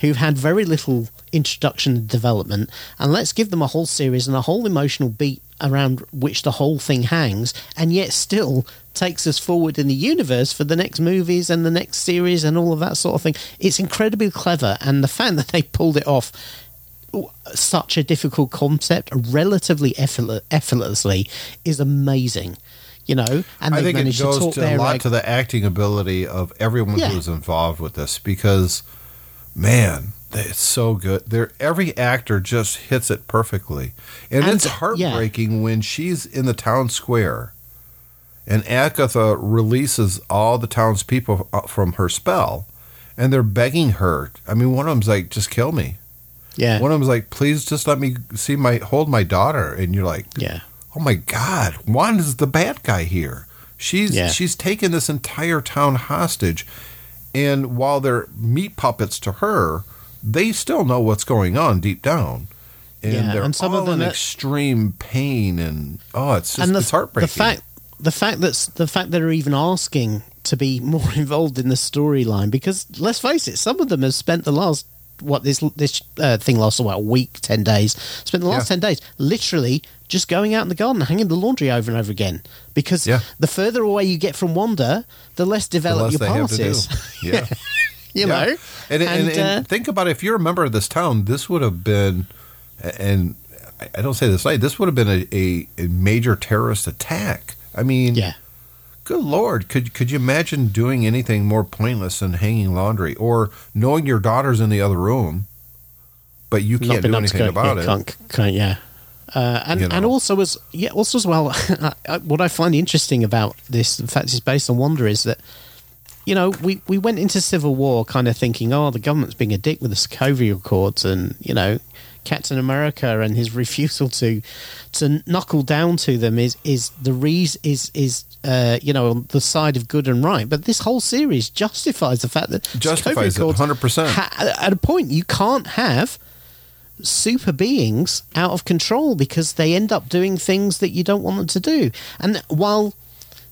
S3: who've had very little introduction and development and let's give them a whole series and a whole emotional beat around which the whole thing hangs, and yet still takes us forward in the universe for the next movies and the next series and all of that sort of thing. It's incredibly clever, and the fact that they pulled it off such a difficult concept relatively effortless, effortlessly is amazing. You know, and
S2: I think it
S3: managed to
S2: goes
S3: talk
S2: to a lot
S3: like,
S2: to the acting ability of everyone
S3: Yeah.
S2: who's involved with this because, man, it's so good. There, every actor just hits it perfectly, and, it's heartbreaking when she's in the town square, and Agatha releases all the townspeople uh, from her spell, and they're begging her. I mean, one of them's like, "Just kill me."
S3: yeah,
S2: One of them's like, "Please, just let me see my hold my daughter," and you're like,
S3: yeah,
S2: oh my god Juan is the bad guy here she's
S3: Yeah.
S2: she's taken this entire town hostage and while they're meat puppets to her they still know what's going on deep down and
S3: Yeah,
S2: they're
S3: and some
S2: all
S3: of them
S2: in
S3: are-
S2: extreme pain and oh it's just
S3: and the,
S2: it's heartbreaking
S3: The fact, the fact that the fact they're even asking to be (laughs) more involved in the storyline, because let's face it, some of them have spent the last what this this uh, thing lasted about a week, ten days. Spent the last
S2: Yeah.
S3: ten days literally just going out in the garden, hanging the laundry over and over again. Because
S2: Yeah.
S3: the further away you get from Wanda, the less
S2: the
S3: developed
S2: less
S3: your part is.
S2: yeah (laughs)
S3: you
S2: Yeah.
S3: know.
S2: And, and, and,
S3: uh,
S2: think about it, if you're a member of this town, this would have been, and I- don't say this light, this would have been a, a, a major terrorist attack. I mean,
S3: yeah,
S2: good lord, could could you imagine doing anything more pointless than hanging laundry or knowing your daughter's in the other room, but you can't do anything about
S3: yeah,
S2: it?
S3: Can't, can't, yeah. Uh, and
S2: You know.
S3: and also as yeah also as well (laughs) what I find interesting about this the fact is based on Wanda is that you know we, we went into civil war kind of thinking oh the government's being a dick with the Sokovia Accords and you know Captain America and his (laughs) refusal to to knuckle down to them is is the reason is is uh, you know on the side of good and right but this whole series justifies the fact that
S2: Justifies
S3: Sokovia Accords
S2: 100%.
S3: ha- at a point you can't have super beings out of control because they end up doing things that you don't want them to do. And while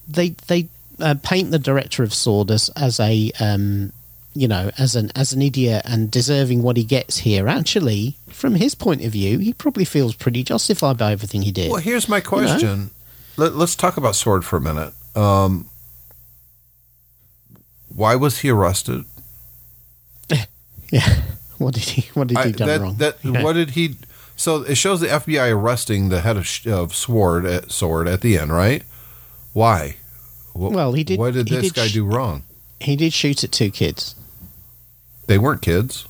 S3: they they uh, paint the director of Sword as, as a um, you know as an as an idiot and deserving what he gets here, actually from his point of view, he probably feels pretty justified by everything he did.
S2: Well, here's my question. Let, let's talk about Sword for a minute. Um, why was he arrested? (laughs)
S3: yeah. What did he What did he
S2: I-
S3: done
S2: that,
S3: wrong?
S2: That (laughs)
S3: Yeah.
S2: what did he? So it shows the FBI arresting the head of, of Sword at Sword at the end, right? Why? What,
S3: Well, he did-
S2: What did this
S3: did
S2: guy
S3: sh-
S2: do wrong?
S3: He did shoot at two kids.
S2: They weren't kids.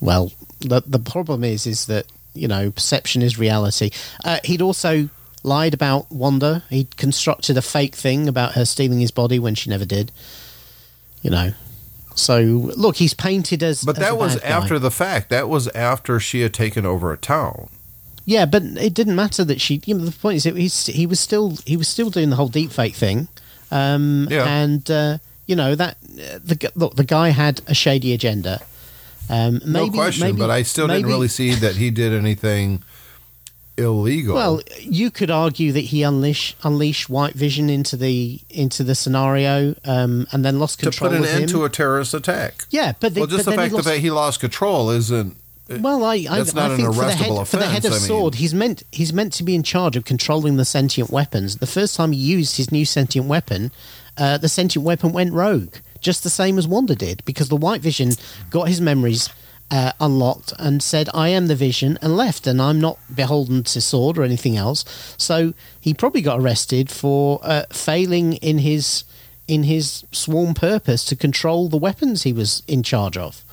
S3: Well, the the problem is is that you know perception is reality. Uh, he'd also lied about Wanda. He'd constructed a fake thing about her stealing his body when she never did. You know, so look, he's painted as.
S2: But
S3: as
S2: that was
S3: bad guy.
S2: after the fact. That was after she had taken over a town.
S3: Yeah, but it didn't matter that she. You know, the point is, he was still he was still doing the whole deep fake thing, um,
S2: Yeah.
S3: and uh, you know that the look the guy had a shady agenda. Um, maybe,
S2: no question.
S3: maybe-
S2: but I still didn't really see that he did anything illegal.
S3: Well, you could argue that he unleash unleashed White Vision into the into the scenario, um, and then lost control.
S2: to put an end
S3: him.
S2: to a terrorist attack.
S3: yeah, but, the,
S2: well, just
S3: but
S2: the fact
S3: lost,
S2: that he lost control isn't.
S3: Well, I, I,
S2: That's not
S3: I
S2: an
S3: think for the,
S2: arrestable
S3: head, for the head of
S2: I mean.
S3: sword, he's meant he's meant to be in charge of controlling the sentient weapons. The first time he used his new sentient weapon, uh, the sentient weapon went rogue, just the same as Wanda did, because the White Vision got his memories uh, unlocked and said, "I am the Vision," and left, and I'm not beholden to sword or anything else. So he probably got arrested for uh, failing in his in his sworn purpose to control the weapons he was in charge of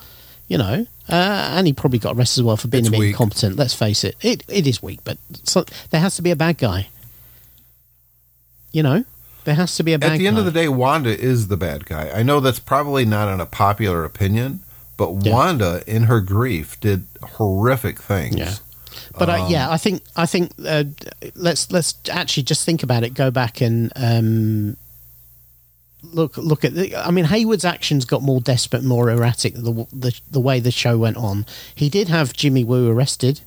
S3: you know, uh, and he probably got arrested as well for being
S2: It's
S3: a bit
S2: weak.
S3: incompetent. Let's face it, it it is weak, but so, there has to be a bad guy. You know, there has to be a bad guy.
S2: At the end
S3: guy.
S2: of the day, Wanda is the bad guy. I know that's probably not an, a popular opinion, but
S3: Yeah.
S2: Wanda, in her grief, did horrific things.
S3: Yeah. But
S2: Um,
S3: yeah, I think I think uh, let's let's actually just think about it. Go back and um, look look at. The, I mean, Hayward's actions got more desperate, more erratic the, the the way the show went on. He did have Jimmy Woo arrested.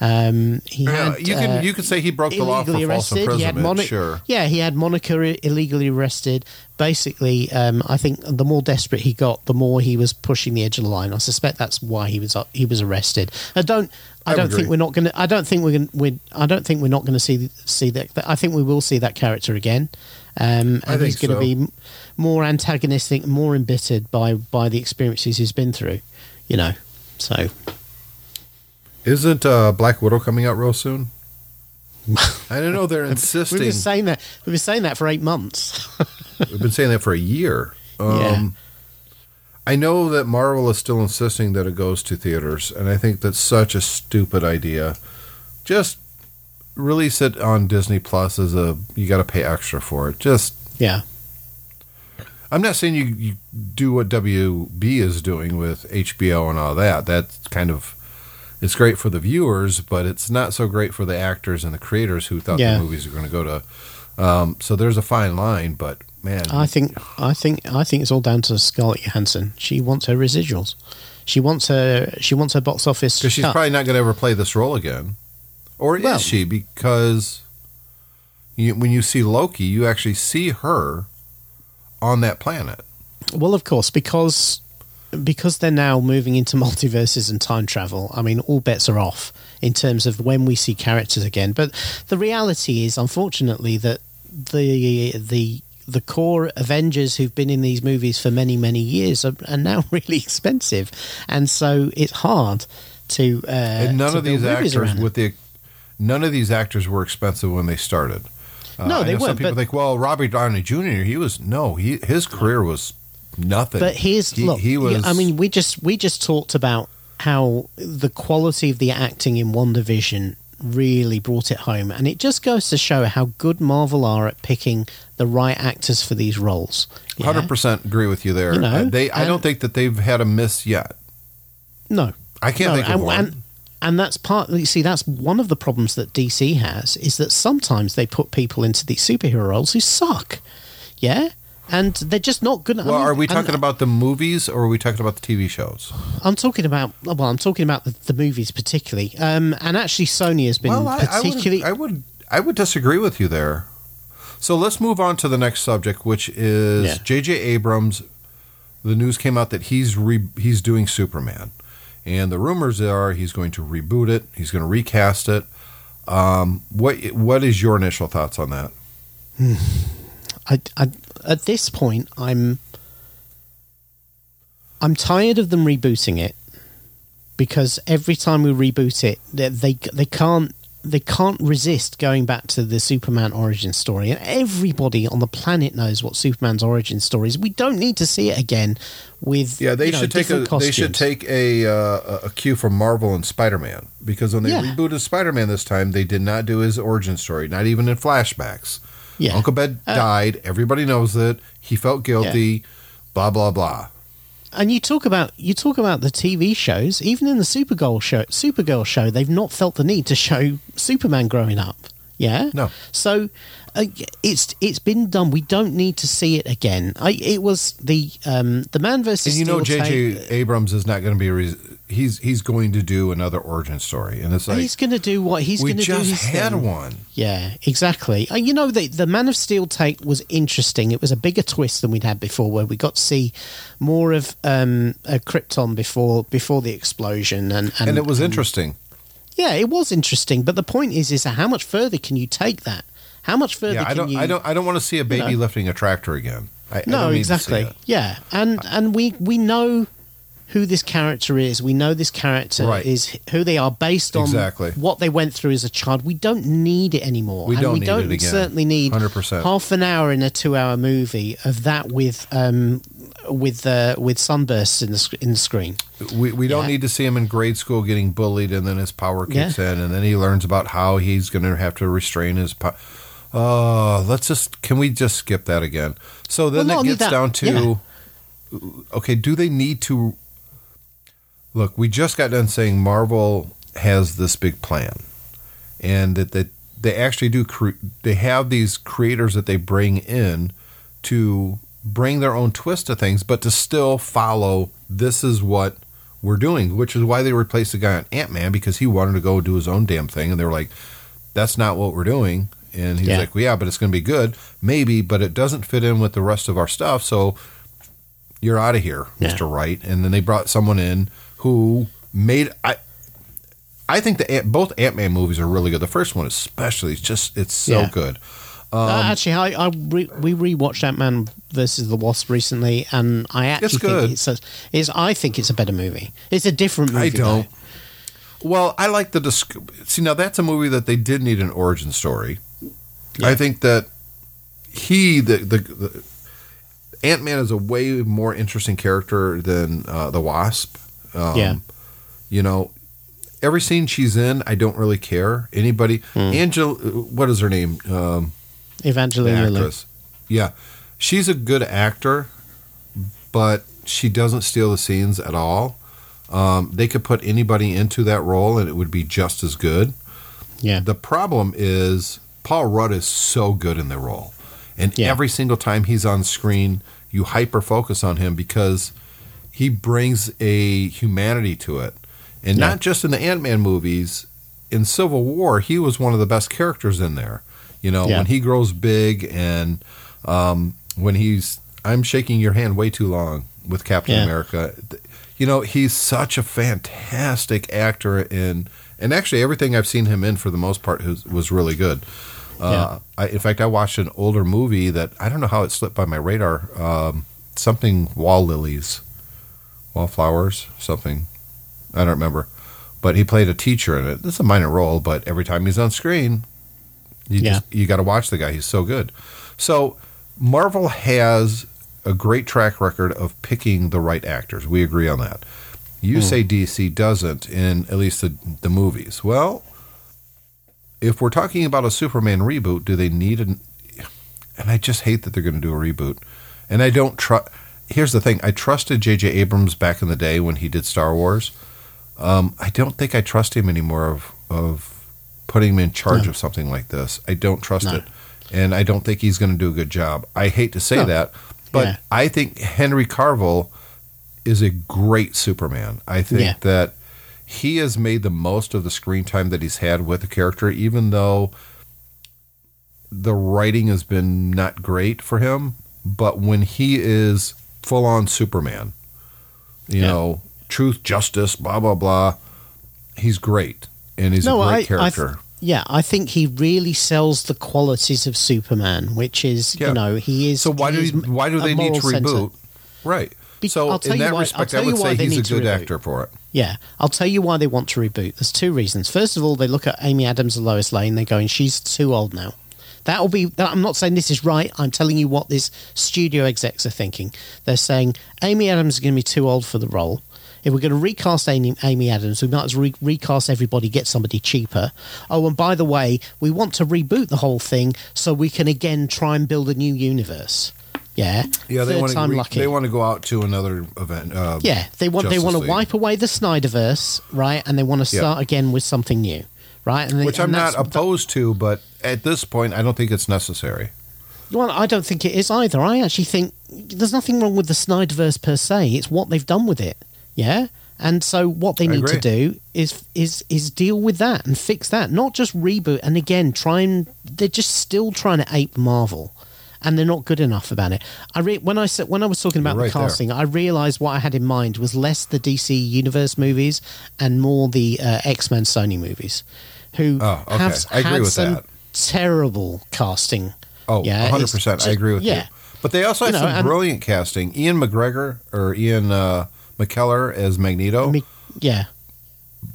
S3: Um, he
S2: Yeah,
S3: had,
S2: you can
S3: uh,
S2: you could say he broke the law for
S3: illegally
S2: false
S3: arrested. He had
S2: imprisonment.
S3: Moni-
S2: sure.
S3: Yeah, he had Monica i- illegally arrested. Basically, um, I think the more desperate he got, the more he was pushing the edge of the line. I suspect that's why he was he was arrested. I don't. I,
S2: I
S3: don't
S2: agree.
S3: think we're not going to. I don't think we're gonna We. I don't think we're not going to see see that. I think we will see that character again. Um, and he's going to
S2: so.
S3: be more antagonistic, more embittered by by the experiences he's been through. You know, so
S2: Isn't uh, Black Widow coming out real soon? (laughs) I don't know. They're insisting.
S3: we've been saying that. We've been saying that for eight months. (laughs)
S2: We've been saying that for a year. Um,
S3: Yeah.
S2: I know that Marvel is still insisting that it goes to theaters, and I think that's such a stupid idea. Just release it on Disney Plus as a you got to pay extra for it. Just
S3: yeah.
S2: I'm not saying you, you do what WB is doing with HBO and all that. That's kind of it's great for the viewers, but it's not so great for the actors and the creators who thought
S3: Yeah.
S2: the movies were going to go to. Um, so there's a fine line, but man,
S3: I think I think I think it's all down to Scarlett Johansson. She wants her residuals. She wants her she wants her box office.
S2: because she's probably not going to ever play this role again, or
S3: Well-
S2: is she? Because you, when you see Loki, you actually see her on that planet.
S3: well, of course, because because they're now moving into (laughs) multiverses and time travel. I mean, all bets are off in terms of when we see characters again. But the reality is, unfortunately, that the the the core Avengers who've been in these movies for many many years are, are now (laughs) really expensive, and so it's hard to. Uh,
S2: and none
S3: to
S2: of these actors with the none of these actors were expensive when they started. Uh,
S3: No, they
S2: know Some people think, well, Robert Downey Jr. He was no, he his career was nothing.
S3: But here's
S2: he,
S3: look.
S2: he was.
S3: I mean, we just we just talked about how the quality of the acting in WandaVision really brought it home, and it just goes to show how good Marvel are at picking the right actors for these roles. Yeah?
S2: Hundred percent agree with you there.
S3: You know,
S2: they, I don't think that they've had a miss yet.
S3: No,
S2: I can't
S3: no,
S2: think of
S3: and,
S2: one.
S3: and and that's part. You see, that's one of the problems that DC has is that sometimes they put people into these superhero roles who suck. Yeah. And they're just not good. I
S2: well,
S3: mean,
S2: are we
S3: and-
S2: talking about the movies or are we talking about the TV shows?
S3: I'm talking about well, I'm talking about the, the movies particularly, um, and actually Sony has been
S2: well, I, I,
S3: particularly.
S2: would, I would I would disagree with you there. So let's move on to the next subject, which is
S3: Yeah.
S2: J.J. Abrams. The news came out that he's re, he's doing Superman, and the rumors are he's going to reboot it. He's going to recast it. Um, what what is your initial thoughts on that?
S3: I, I, at this point, I'm I'm tired of them rebooting it because every time we reboot it, they they, they can't they can't resist going back to the Superman origin story, and everybody on the planet knows what Superman's origin story is. We don't need to see it again with
S2: Yeah, they
S3: you know,
S2: should take a
S3: different
S2: they should take a uh, a cue from Marvel and Spider Man because when they
S3: Yeah.
S2: rebooted Spider Man this time, they did not do his origin story, not even in flashbacks.
S3: yeah.
S2: Uncle Ben
S3: Uh,
S2: died. Everybody knows it. He felt guilty. Blah blah blah.
S3: And you talk about you talk about the TV shows. Even in the Supergirl show, Supergirl show, they've not felt the need to show Superman growing up. Yeah,
S2: No.
S3: So uh, it's it's been done. We don't need to see it again. I, it was the um, the Man versus
S2: And you know, J.J. Abrams is not going to be. Re- he's he's going to do another origin story, and it's like
S3: he's going to do what he's going to do.
S2: We
S3: just
S2: had
S3: thing.
S2: one.
S3: Yeah, exactly. Uh, you know, the the Man of Steel take was interesting. It was a bigger twist than we'd had before, where we got to see more of um, Krypton before before the explosion, and and,
S2: And it was interesting.
S3: Yeah, it was interesting, but the point is, is how much further can you take that? How much further
S2: Yeah, I
S3: can
S2: don't.
S3: you?
S2: I don't. I don't want to see a baby
S3: know.
S2: lifting a tractor again. I, I
S3: no,
S2: don't need to see
S3: exactly. Yeah, and and we we know who this character is. We know this character
S2: Right.
S3: is who they are based on
S2: Exactly.
S3: what they went through as a child. We don't need it anymore.
S2: We
S3: and
S2: don't
S3: we
S2: need
S3: don't
S2: it again.
S3: certainly need
S2: 100%.
S3: half an hour in a two-hour movie of that with um with uh, with sunbursts in the sc- in the screen.
S2: We, we don't
S3: Yeah.
S2: need to see him in grade school getting bullied and then his power kicks in and then he learns about how he's going to have to restrain his power. Oh, let's just can we just skip that again? So then
S3: Well,
S2: it gets down to okay, do they need to look? We just got done saying Marvel has this big plan, and that that they actually do. Cre- they have these creators that they bring in to bring their own twist to things, but to still follow. This is what we're doing, which is why they replaced the guy on Ant Man because he wanted to go do his own damn thing, and they were like, "That's not what we're doing." And he's
S3: Yeah.
S2: like, well, "Yeah, but it's going to be good, maybe, but it doesn't fit in with the rest of our stuff." So you're out of here,
S3: Yeah.
S2: Mr. Wright. And then they brought someone in who made I. I think the Ant- both Ant Man movies are really good. The first one, especially, is just it's so
S3: Yeah.
S2: good.
S3: Uh, actually, I, I re- we rewatched Ant Man versus the Wasp recently, and I actually
S2: It's
S3: think it's, a, it's I think it's a better movie. It's a different movie.
S2: I don't.
S3: though.
S2: Well, I like the disc- see now. That's a movie that they did need an origin story.
S3: Yeah.
S2: I think that he the the, the Ant Man is a way more interesting character than uh, the Wasp. Um,
S3: Yeah.
S2: you know, every scene she's in, I don't really care. Anybody. Angel, what is her name? Um,
S3: Lilly.
S2: actress. Yeah, she's a good actor, but she doesn't steal the scenes at all. Um, they could put anybody into that role and it would be just as good.
S3: Yeah,
S2: The problem is Paul Rudd is so good in the role, and
S3: Yeah.
S2: every single time he's on screen, you hyper focus on him because he brings a humanity to it, and
S3: Yeah.
S2: not just in the Ant Man movies. In Civil War, he was one of the best characters in there. You know,
S3: Yeah.
S2: when he grows big and um, when he's, I'm shaking your hand way too long with Captain
S3: Yeah.
S2: America. You know, he's such a fantastic actor in, and actually everything I've seen him in for the most part was, was really good. Uh, I, in fact, I watched an older movie that I don't know how it slipped by my radar. Um, something wall lilies, wallflowers, something. I don't remember. But he played a teacher in it. It's a minor role, but every time he's on screen, you
S3: Yeah.
S2: just, you got to watch the guy. He's so good. So Marvel has a great track record of picking the right actors. We agree on that. You hmm. say DC doesn't in at least the, the movies. Well, if we're talking about a Superman reboot, do they need an? And I just hate that they're going to do a reboot. And I don't trust. Here's the thing: I trusted J.J. Abrams back in the day when he did Star Wars. Um, I don't think I trust him anymore of of putting him in charge
S3: No.
S2: of something like this. I don't trust
S3: No.
S2: it, and I don't think he's going to do a good job. I hate to say
S3: No.
S2: that, but
S3: Yeah.
S2: I think Henry Cavill is a great Superman. I think
S3: Yeah.
S2: that he has made the most of the screen time that he's had with the character, even though the writing has been not great for him. But when he is full on Superman, you
S3: Yeah.
S2: know, truth, justice, blah blah blah, he's great, and he's a great
S3: I, I
S2: character.
S3: th- yeah, I think he really sells the qualities of Superman, which is
S2: Yeah.
S3: you know he is.
S2: so why do
S3: he
S2: why do they need to reboot?
S3: center.
S2: Right.
S3: Be-
S2: so
S3: I'll tell
S2: in that
S3: why-
S2: respect, I would say he's a good actor for it.
S3: Yeah, I'll tell you why they want to reboot. There's two reasons. First of all, they look at Amy Adams and Lois Lane. They're going, she's too old now. That'll be. I'm not saying this is right. I'm telling you what this studio execs are thinking. They're saying Amy Adams is going to be too old for the role. If we're going to recast Amy, Amy Adams, we might as well re- recast everybody, get somebody cheaper. Oh, and by the way, we want to reboot the whole thing so we can again try and build a new universe. Yeah,
S2: Yeah, they
S3: Third
S2: want to re-
S3: lucky.
S2: they want to go out to another event. Uh,
S3: Yeah, they want they want to
S2: League.
S3: wipe away the Snyderverse, right? And they want to
S2: Yeah.
S3: start again with something new, right? They,
S2: which I'm not opposed to, but at this point, I don't think it's necessary.
S3: Well, I don't think it is either. I actually think there's nothing wrong with the Snyderverse per se. It's what they've done with it. Yeah. And so what they need to do is is is deal with that and fix that, not just reboot. And again, try and they're just still trying to ape Marvel, and they're not good enough about it. I re- when I said when I was talking about
S2: You're
S3: the
S2: right there.
S3: casting, I realized what I had in mind was less the DC Universe movies and more the uh, X Men Sony movies, who
S2: Oh, okay.
S3: have
S2: I agree
S3: had
S2: with
S3: some
S2: that.
S3: terrible casting.
S2: Oh,
S3: Yeah,
S2: 100
S3: it's
S2: percent. I agree with
S3: yeah.
S2: you. But they also
S3: You
S2: have
S3: know,
S2: some
S3: and-
S2: brilliant casting. Ian McGregor or Ian uh, McKellar as Magneto,
S3: mean, yeah.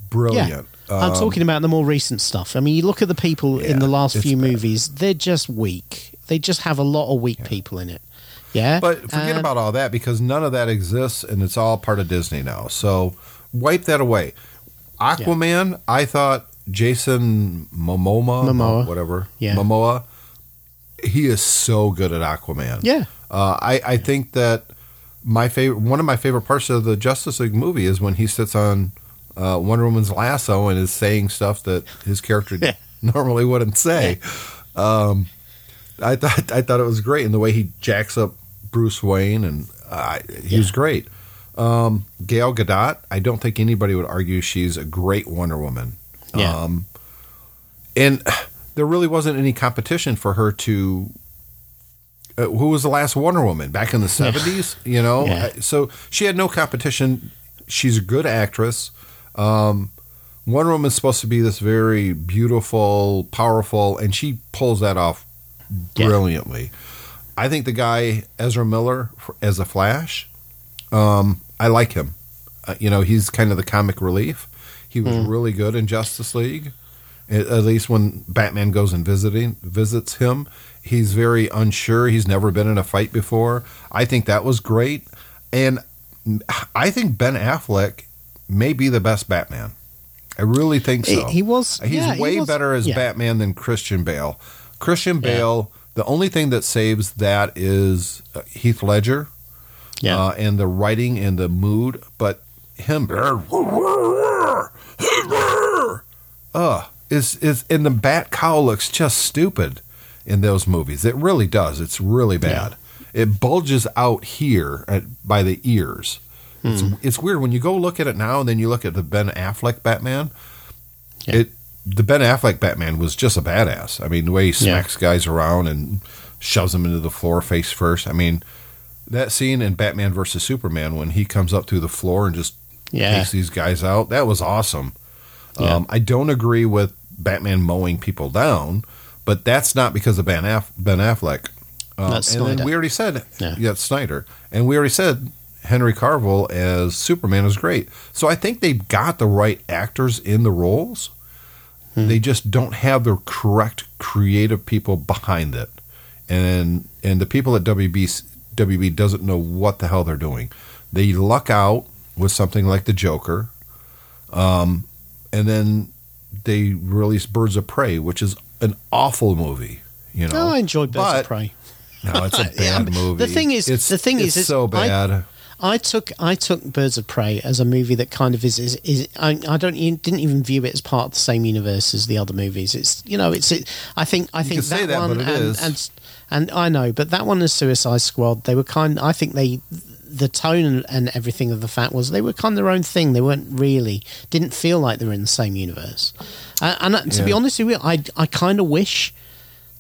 S2: brilliant.
S3: I'm
S2: Um,
S3: talking about the more recent stuff. I mean, you look at the people in the last few
S2: bad.
S3: movies; they're just weak. They just have a lot of weak people in it. Yeah,
S2: But forget
S3: And-
S2: about all that because none of that exists, and it's all part of Disney now. So wipe that away. Aquaman, I thought Jason Momoa,
S3: Momoa.
S2: whatever,
S3: Yeah.
S2: Momoa, he is so good at Aquaman.
S3: Yeah,
S2: Uh, I, I think that my favorite, one of my favorite parts of the Justice League movie is when he sits on uh, Wonder Woman's lasso and is saying stuff that his character (laughs) normally wouldn't say. Um, I thought I thought it was great, and the way he jacks up Bruce Wayne, and uh, he was
S3: Yeah.
S2: great. Um, Gail Gadot, I don't think anybody would argue she's a great Wonder Woman.
S3: Yeah.
S2: Um, and there really wasn't any competition for her to. Uh, who was the last Wonder Woman back in the seventies? You know,
S3: Yeah.
S2: Uh, so she had no competition. She's a good actress. Um, Wonder Woman's supposed to be this very beautiful, powerful, and she pulls that off
S3: Yeah.
S2: brilliantly. I think the guy Ezra Miller as a Flash, um, I like him. Uh, you know, he's kind of the comic relief. He was
S3: Hmm.
S2: really good in Justice League. At, least when Batman goes and visiting visits him, he's very unsure. He's never been in a fight before. I think that was great, and I think Ben Affleck may be the best Batman. I really think so.
S3: he was-
S2: He's
S3: yeah, he
S2: way
S3: was-
S2: better as
S3: yeah.
S2: Batman than Christian Bale. Christian Bale. The only thing that saves that is uh, Heath Ledger
S3: yeah,
S2: uh, and the writing and the mood, but him, uh, is is and the bat cowl looks just stupid in those movies. It really does. It's really bad. It bulges out here at, by the ears. It's
S3: Hmm.
S2: it's weird when you go look at it now and then you look at the Ben Affleck Batman.
S3: Yeah.
S2: It the Ben Affleck Batman was just a badass. I mean, the way he
S3: Yeah.
S2: smacks guys around and shoves them into the floor face first. I mean, that scene in Batman versus Superman when he comes up through the floor and just
S3: Yeah.
S2: takes these guys out, that was awesome.
S3: Yeah.
S2: Um, I don't agree with Batman mowing people down, but that's not because of Ben, Aff- ben Affleck. Um,
S3: That's
S2: and then
S3: Snyder.
S2: we already said,
S3: Yeah.
S2: yeah, Snyder, and we already said Henry Cavill as Superman is great. So I think they've got the right actors in the roles.
S3: Hmm.
S2: They just don't have the correct creative people behind it, and and the people at WB WB doesn't know what the hell they're doing. They luck out with something like the Joker, um, and then they released Birds of Prey, which is an awful movie. You know,
S3: No, I enjoyed Birds
S2: But-
S3: of Prey.
S2: No, it's a (laughs) bad
S3: Yeah,
S2: movie.
S3: the thing is-
S2: it's,
S3: the thing
S2: it's
S3: is,
S2: so bad.
S3: I took I took Birds of Prey as a movie that kind of is is, is I, I don't didn't even view it as part of the same universe as the other movies. It's you know it's it, I think I think
S2: can say that,
S3: one and,
S2: is.
S3: and and I know, but that one is Suicide Squad. They were kind. I think they the tone and, everything of the fact was they were kind of their own thing. They weren't really didn't feel like they were in the same universe. Uh, and uh, to be honest with you, I I kind of wish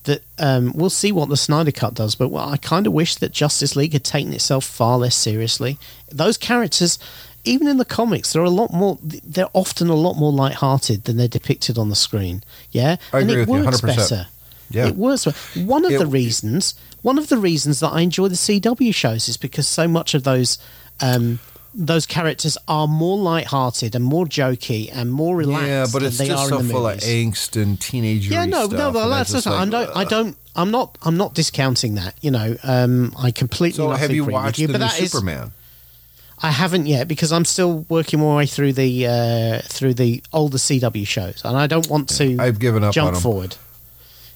S3: that um, we'll see what the Snyder Cut does, but well, I kind of wish that Justice League had taken itself far less seriously. Those characters, even in the comics, they're a lot more. They're often a lot more light-hearted than they're depicted on the screen. Yeah,
S2: I
S3: and
S2: agree
S3: it
S2: with you,
S3: works
S2: 100%.
S3: better.
S2: Yeah.
S3: It works. well. One of
S2: It-
S3: the reasons, one of the reasons that I enjoy the CW shows is because so much of those. Um, those characters are more light-hearted and more jokey and more relaxed
S2: Yeah, but
S3: than
S2: it's
S3: they
S2: just
S3: are
S2: so
S3: in the
S2: full
S3: movies.
S2: of angst and teenager.
S3: Yeah, no,
S2: stuff,
S3: no,
S2: and
S3: that's
S2: just,
S3: I don't, I don't, I'm not, I'm not discounting that. You know, um, I completely.
S2: So have you watched
S3: you,
S2: the
S3: but
S2: new
S3: that is-
S2: Superman?
S3: I haven't yet because I'm still working my way through the uh, through the older CW shows, and I don't want to.
S2: I've given up
S3: jump forward.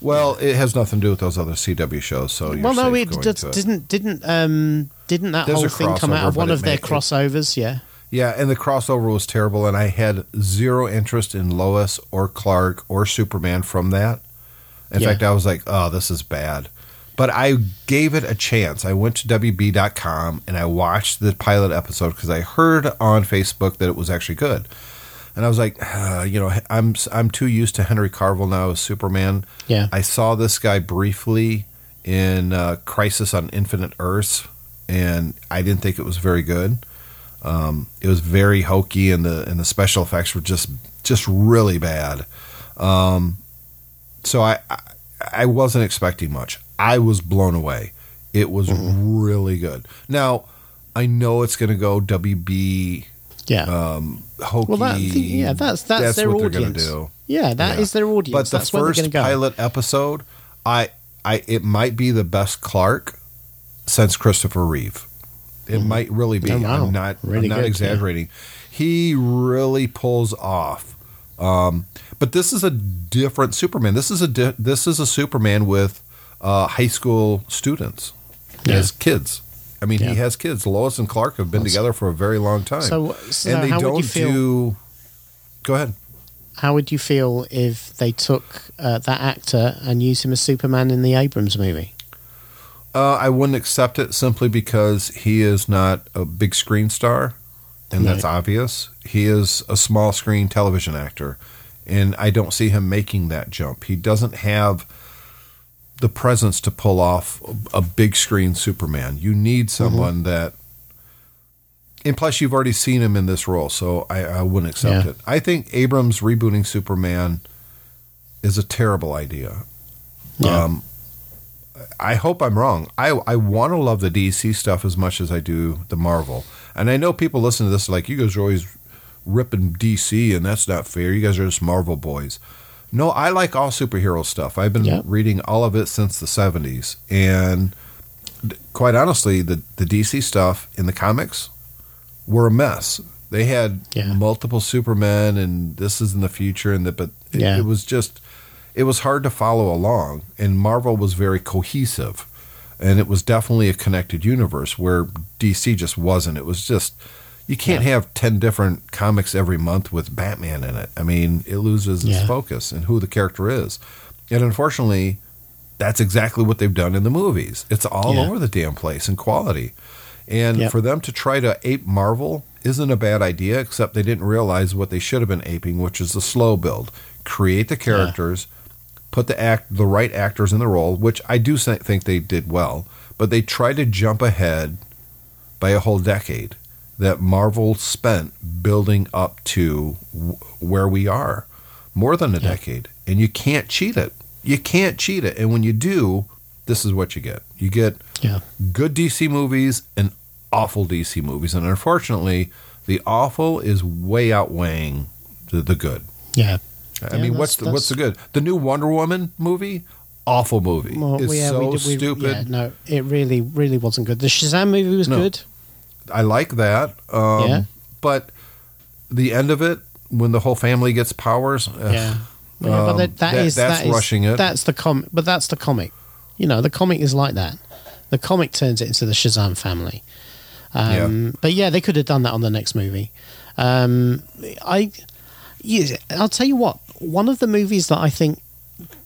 S2: Well, it has nothing to do with those other CW shows. So you're
S3: well, no, it
S2: going
S3: did,
S2: to it.
S3: didn't didn't um didn't that
S2: There's
S3: whole thing come out of one of their
S2: it-
S3: crossovers? Yeah.
S2: Yeah, and the crossover was terrible, and I had zero interest in Lois or Clark or Superman from that. In
S3: Yeah.
S2: fact, I was like, "Oh, this is bad," but I gave it a chance. I went to WB.com and I watched the pilot episode because I heard on Facebook that it was actually good, and I was like, uh, you know, I'm I'm too used to Henry Cavill now as Superman.
S3: Yeah.
S2: I saw this guy briefly in uh, Crisis on Infinite Earths, and I didn't think it was very good. Um, it was very hokey, and the and the special effects were just just really bad. Um, so I, I I wasn't expecting much. I was blown away. It was
S3: Mm-hmm.
S2: really good. Now I know it's going to go WB
S3: Yeah.
S2: um, hokey.
S3: well, that, yeah, that's that's, their
S2: what
S3: audience.
S2: They're gonna do.
S3: Yeah, that is
S2: Yeah.
S3: their audience.
S2: But the
S3: that's
S2: first
S3: go.
S2: pilot episode, I, I, it might be the best Clark since Christopher Reeve. It might really be.
S3: Oh, wow.
S2: I'm not.
S3: Really
S2: I'm not
S3: good, yeah.
S2: exaggerating. He really pulls off. Um, but this is a different Superman. This is a di- this is a Superman with uh, high school students
S3: Yeah.
S2: as kids. I mean,
S3: Yeah.
S2: he has kids. Lois and Clark have been together for a very long time.
S3: So- so
S2: and they
S3: how
S2: don't
S3: you feel-
S2: do. Go ahead.
S3: How would you feel if they took uh, that actor and used him as Superman in the Abrams movie?
S2: Uh, I wouldn't accept it simply because he is not a big screen star, and that's obvious. He is a small screen television actor, and I don't see him making that jump. He doesn't have the presence to pull off a big screen Superman. You need someone that, and plus, you've already seen him in this role, so I, I wouldn't accept
S3: Yeah.
S2: it. I think Abrams rebooting Superman is a terrible idea.
S3: Yeah.
S2: Um, I hope I'm wrong. I I want to love the DC stuff as much as I do the Marvel. And I know people listen to this like you guys are always ripping DC, and that's not fair. You guys are just Marvel boys. No, I like all superhero stuff. I've been reading all of it since the '70s, and quite honestly, the the DC stuff in the comics were a mess. They had
S3: Yeah.
S2: multiple Supermen, and this is in the future, and the, but it,
S3: Yeah.
S2: it was just it was hard to follow along. And Marvel was very cohesive, and it was definitely a connected universe where DC just wasn't. It was just you can't have ten different comics every month with Batman in it. I mean, it loses its
S3: Yeah.
S2: focus and who the character is. And unfortunately, that's exactly what they've done in the movies. It's all
S3: Yeah.
S2: over the damn place in quality. And
S3: Yep.
S2: for them to try to ape Marvel isn't a bad idea, except they didn't realize what they should have been aping, which is the slow build. Create the characters, put the act the right actors in the role, which I do think they did well, but they tried to jump ahead by a whole decade that Marvel spent building up to w- where we are. More than a decade. And you can't cheat it. you can't cheat it. And when you do, this is what you get. You get
S3: Yeah.
S2: good DC movies and awful DC movies. And unfortunately, the awful is way outweighing the, the good.
S3: Yeah.
S2: I
S3: Yeah,
S2: mean, what's the, what's the good? The new Wonder Woman movie, awful movie.
S3: Well,
S2: it's
S3: yeah,
S2: so
S3: we, did- we,
S2: stupid.
S3: Yeah, no, it really, really wasn't good. The Shazam movie was
S2: No.
S3: good.
S2: I like that. Um,
S3: Yeah.
S2: But the end of it, when the whole family gets powers,
S3: Yeah. Yeah, but
S2: Um,
S3: that, that
S2: that-
S3: is
S2: that's
S3: that is-
S2: rushing it.
S3: That's the comic, but that's the comic. You know, the comic is like that. The comic turns it into the Shazam family. Um, But yeah, they could have done that on the next movie. Um, I, yeah, I'll tell you what. One of the movies that I think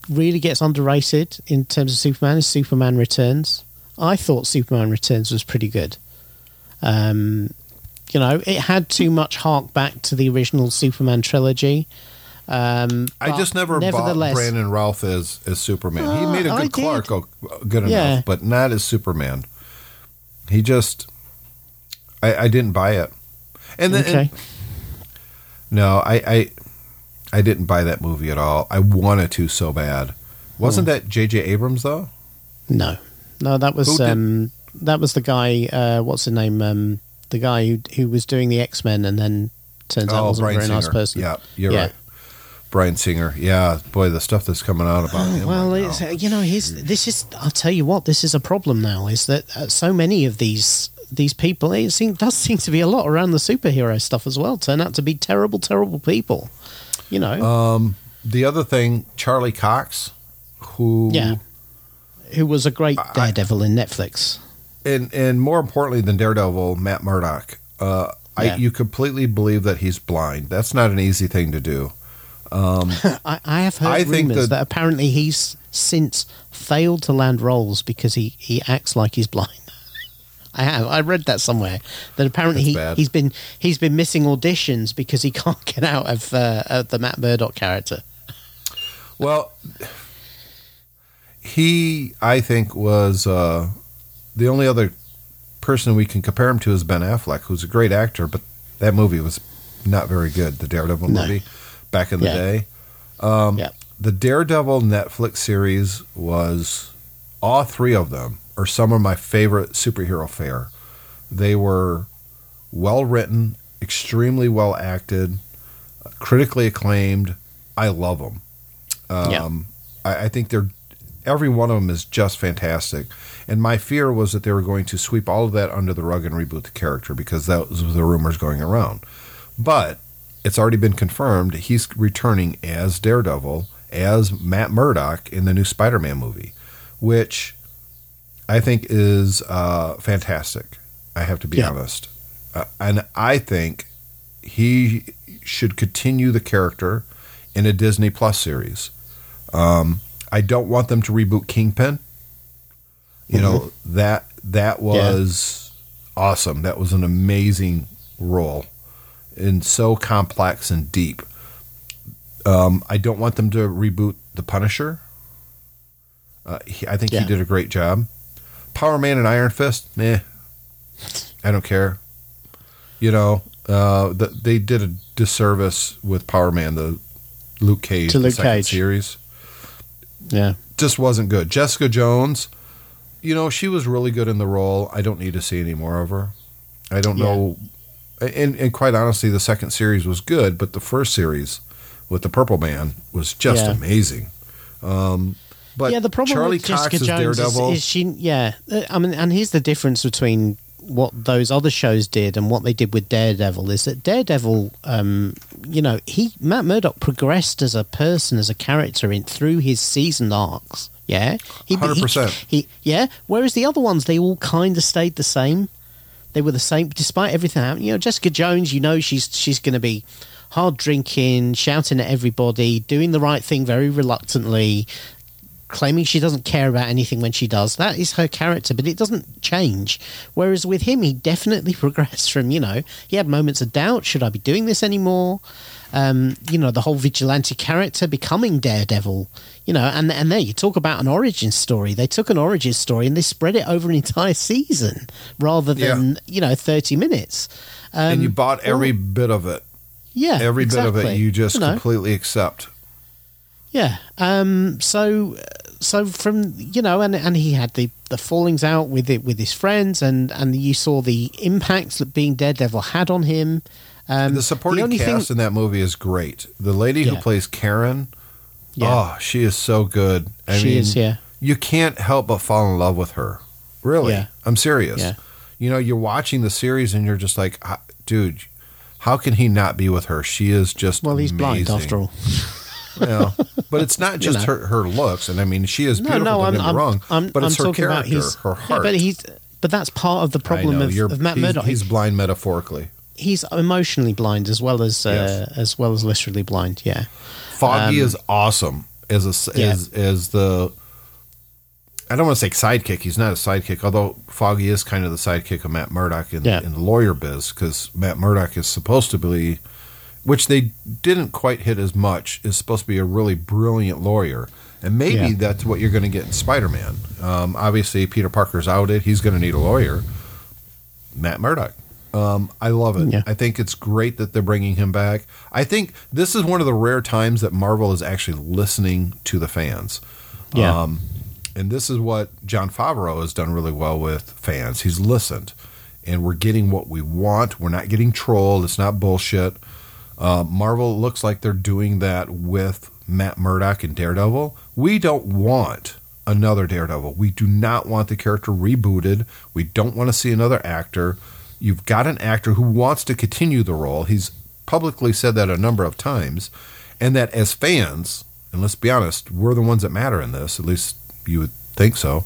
S3: really gets underrated in terms of Superman is Superman Returns. I thought Superman Returns was pretty good. Um, you know, it had too much hark back to the original Superman trilogy. Um,
S2: I just never bought Brandon Routh as as Superman. he
S3: Uh,
S2: made a good Clark, oh, good enough,
S3: Yeah.
S2: but not as Superman. He just, I, I didn't buy it. And then,
S3: Okay.
S2: no, I, I, I didn't buy that movie at all. I wanted to so bad. Wasn't that J.J. Abrams though?
S3: No, no, that was um, that was the guy. Uh, what's his name? Um, the guy who who was doing the X Men and then turns out wasn't a very nice person.
S2: Oh, Yeah, you're
S3: Yeah.
S2: right. Bryan Singer. Yeah, boy, the stuff that's coming out about him.
S3: Oh, Well,
S2: right
S3: you know, he's, this is. I'll tell you what, this is a problem now. Is that uh, so many of these these people? It seem, does seem to be a lot around the superhero stuff as well. Turn out to be terrible, terrible people. You know,
S2: Um, the other thing, Charlie Cox, who
S3: yeah. Who was a great Daredevil in Netflix?
S2: And and more importantly than Daredevil, Matt Murdock. Uh,
S3: Yeah.
S2: I you completely believe that he's blind. That's not an easy thing to do. (laughs)
S3: I, I have heard
S2: I
S3: rumors
S2: that-
S3: that apparently he's since failed to land roles because he, he acts like he's (laughs) blind. I have. I read that somewhere that apparently
S2: That's
S3: he
S2: bad.
S3: he's been he's been missing auditions because he (laughs) can't get out of, uh, of the Matt Murdock character.
S2: Well, he I think was uh, the only other person we can compare him to is Ben Affleck, who's a great actor, but that movie was not very good. The Daredevil
S3: No.
S2: movie back in the
S3: Yeah.
S2: day. Um,
S3: yeah,
S2: the Daredevil Netflix series was all three of them are some of my favorite superhero fare. They were well written, extremely well acted, critically acclaimed. I love them. Um, I, I think they're every one of them is just fantastic. And my fear was that they were going to sweep all of that under the rug and reboot the character because that was the rumors going around. But it's already been confirmed he's returning as Daredevil, as Matt Murdock in the new Spider Man movie, which I think is uh, fantastic. I have to be
S3: Yeah.
S2: honest. Uh, and I think he should continue the character in a Disney Plus series. Um, I don't want them to reboot Kingpin. You know that that was awesome. That was an amazing role and so complex and deep. Um, I don't want them to reboot The Punisher. Uh, he, I think
S3: Yeah.
S2: he did a great job. Power Man and Iron Fist, eh, I don't care. You know, uh, the, they did a disservice with Power Man, the Luke Cage,
S3: To Luke
S2: second
S3: Cage.
S2: series
S3: yeah,
S2: just wasn't good. Jessica Jones, you know, she was really good in the role. I don't need to see any more of her. I don't know. And, and quite honestly, the second series was good, but the first series with the Purple Man was just
S3: Yeah.
S2: amazing. Um, but
S3: yeah. The problem
S2: Charlie
S3: with
S2: Cox
S3: Jessica
S2: is
S3: Jones is,
S2: Daredevil.
S3: is she? Yeah, Uh, I mean, and here's the difference between what those other shows did and what they did with Daredevil is that Daredevil, um, you know, he Matt Murdock progressed as a person, as a character in through his seasoned arcs. Yeah, he,
S2: 100%.
S3: He, he, yeah. Whereas the other ones, they all kind of stayed the same. They were the same despite everything happening. You know, Jessica Jones, you know, she's she's going to be hard drinking, shouting at everybody, doing the right thing very reluctantly, claiming she doesn't care about anything when she does. That is her character, but it doesn't change. Whereas with him, he definitely (laughs) progressed from, you know, he had moments of doubt. Should I be doing this anymore? Um, you know, the whole vigilante character becoming Daredevil, you know, and and there you talk about an origin story. They took an origin story and they spread it over an entire season rather than, you know, 30 minutes. Um,
S2: and you bought every bit of it.
S3: yeah,
S2: Every bit of it you just
S3: You know,
S2: completely accept.
S3: Yeah. Um. So, so from you know, and and he had the the fallings out with it with his friends, and and you saw the impacts that being Daredevil had on him. Um,
S2: the supporting
S3: only
S2: cast
S3: thing-
S2: in that movie is great. The lady who plays Karen,
S3: Yeah.
S2: oh, she is so good. I
S3: She
S2: mean,
S3: is, yeah.
S2: You can't help but fall in love with her. Really,
S3: Yeah.
S2: I'm serious.
S3: Yeah.
S2: You know, you're watching the series and you're just like, "Ah, dude, how can he not be with her? She is just
S3: well, he's blind after all. (laughs)
S2: Yeah, (laughs) but it's not just
S3: know.
S2: her, her looks, and I mean, she is beautiful.
S3: no,
S2: don't
S3: I'm, I'm
S2: wrong.
S3: I'm,
S2: but it's
S3: I'm
S2: her
S3: talking about
S2: character,
S3: his,
S2: her
S3: Yeah,
S2: heart.
S3: but he's, but that's part of the problem
S2: know,
S3: of, of Matt
S2: he's,
S3: Murdock.
S2: He's blind metaphorically.
S3: he's emotionally blind as well as uh,
S2: Yes.
S3: as well as literally blind. Yeah,
S2: Foggy
S3: Um,
S2: is awesome as a
S3: Yeah.
S2: as, as the. I don't want to say sidekick. He's not a sidekick, although Foggy is kind of the sidekick of Matt Murdock in,
S3: Yeah.
S2: in the lawyer biz because Matt Murdock is supposed to be, which they didn't quite hit as much, is supposed to be a really brilliant lawyer. And maybe
S3: Yeah.
S2: that's what you're going to get in Spider Man. Um, obviously, Peter Parker's outed. He's going to need a lawyer. Matt Murdock. Um, I love it.
S3: Yeah.
S2: I think it's great that they're bringing him back. I think this is one of the rare times that Marvel is actually listening to the fans.
S3: Yeah.
S2: Um, and this is what Jon Favreau has done really well with fans. He's listened, and we're getting what we want. We're not getting trolled. It's not bullshit. Uh, Marvel looks like they're doing that with Matt Murdock and Daredevil. We don't want another Daredevil. We do not want the character rebooted. We don't want to see another actor. You've got an actor who wants to continue the role. He's publicly said that a number of times. And that as fans, and let's be honest, we're the ones that matter in this, at least you would think so.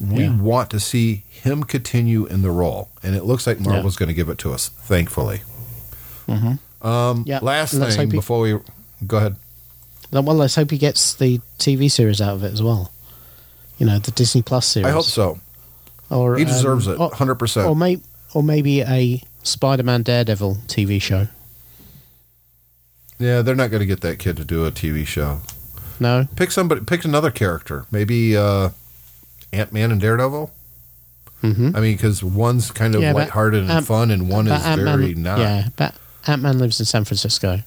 S2: We
S3: Yeah.
S2: want to see him continue in the role. And it looks like Marvel's
S3: Yeah.
S2: going to give it to us, thankfully.
S3: Yeah.
S2: Last
S3: Let's
S2: thing
S3: he-
S2: before we go ahead.
S3: Well, let's hope he gets the TV series out of it as well. You know, the Disney Plus series.
S2: I hope so.
S3: Or,
S2: He deserves
S3: um,
S2: it, 100%.
S3: Or, may, or maybe a Spider-Man Daredevil TV show.
S2: Yeah, they're not going to get that kid to do a TV show.
S3: No,
S2: Pick somebody. Pick another character. Maybe uh, Ant Man and Daredevil.
S3: Mhm.
S2: I mean, because one's kind of
S3: Yeah,
S2: lighthearted and
S3: Ant-
S2: fun, and one is
S3: Ant-Man-
S2: very not.
S3: Yeah, but Ant Man lives in San Francisco.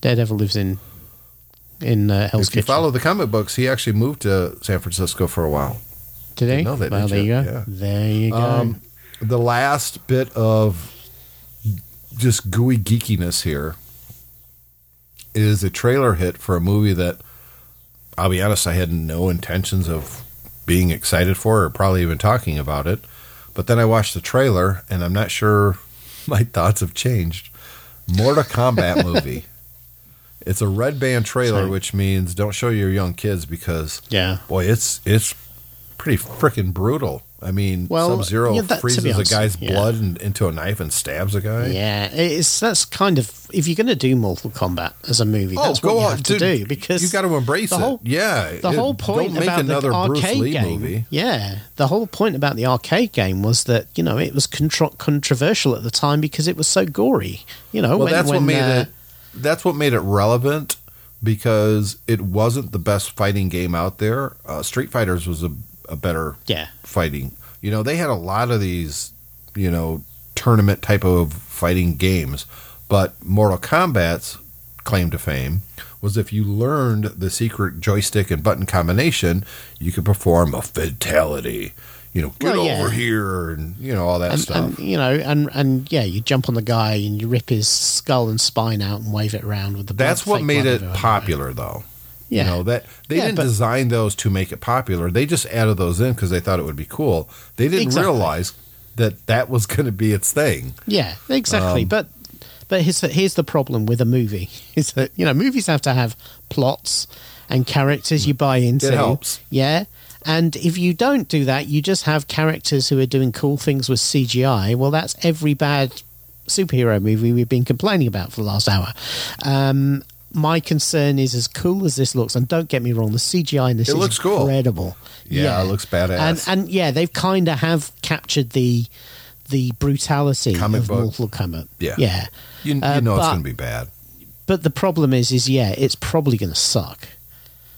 S3: Daredevil lives in in uh, Hell's
S2: If you
S3: Kitchen.
S2: follow the comic books, he actually moved to San Francisco for a while.
S3: Did he?
S2: Know that,
S3: well, there you
S2: you?
S3: go.
S2: Yeah.
S3: There you go.
S2: Um, the last bit of just gooey geekiness here is a trailer hit for a movie that I'll be honest, I had no intentions of being excited for or probably even talking about it. But then I watched the trailer and I'm not sure (laughs) my thoughts have changed. Mortal Kombat (laughs) movie. It's a red band trailer,
S3: Sorry.
S2: which means don't show your young kids because
S3: yeah.
S2: boy, it's it's pretty freaking brutal. I mean,
S3: Well,
S2: Sub Zero
S3: yeah,
S2: freezes
S3: be
S2: a guy's
S3: yeah.
S2: blood in, into a knife and stabs a guy.
S3: Yeah, it's that's kind of if you're going to do Mortal Kombat as a movie,
S2: Oh,
S3: that's
S2: go
S3: what you
S2: on,
S3: have to
S2: dude.
S3: do because
S2: you've got to embrace
S3: the
S2: it.
S3: whole-
S2: yeah,
S3: the
S2: it-
S3: whole point about
S2: another
S3: the
S2: Bruce
S3: arcade
S2: Lee
S3: game,
S2: movie.
S3: yeah, the whole point about the arcade game was that you know it was contro- controversial at the time because it was so gory. You know,
S2: Well,
S3: when,
S2: that's what made
S3: uh,
S2: it. That's what made it relevant because it wasn't the best fighting game out there. Uh, Street Fighters was a, a better
S3: Yeah,
S2: fighting. You know, they had a lot of these, you know, tournament type of fighting games, but Mortal Kombat's claim to fame was if you learned the secret joystick and button combination, you could perform a fatality. You know, get
S3: Well, yeah.
S2: over here and you know all that
S3: and,
S2: stuff.
S3: and you know, and and yeah, you jump on the guy and you rip his skull and spine out and wave it around with the.
S2: That's what made it popular, though.
S3: Yeah,
S2: You know that they
S3: Yeah,
S2: didn't
S3: but-
S2: design those to make it popular. They just added those in because they thought it would be cool. They didn't
S3: Exactly.
S2: realize that that was going to be its thing.
S3: Yeah, exactly.
S2: Um,
S3: but but here's the, here's the problem with a movie (laughs) is that you know movies have to have plots and characters you buy into.
S2: It helps.
S3: Yeah. And if you don't do that, you just have characters who are doing cool things with CGI. Well, that's every bad superhero movie we've been complaining about for the last hour. Um, my concern is as cool as this looks, and don't get me wrong, the CGI in this
S2: It
S3: is
S2: looks cool.
S3: incredible.
S2: Yeah, it looks badass.
S3: And and yeah, they've kind of have captured the the brutality
S2: Comic
S3: of
S2: book.
S3: Mortal Kombat.
S2: Yeah.
S3: yeah.
S2: You, you
S3: Uh,
S2: know it's going to be bad.
S3: But the problem is, is yeah, it's probably going to suck.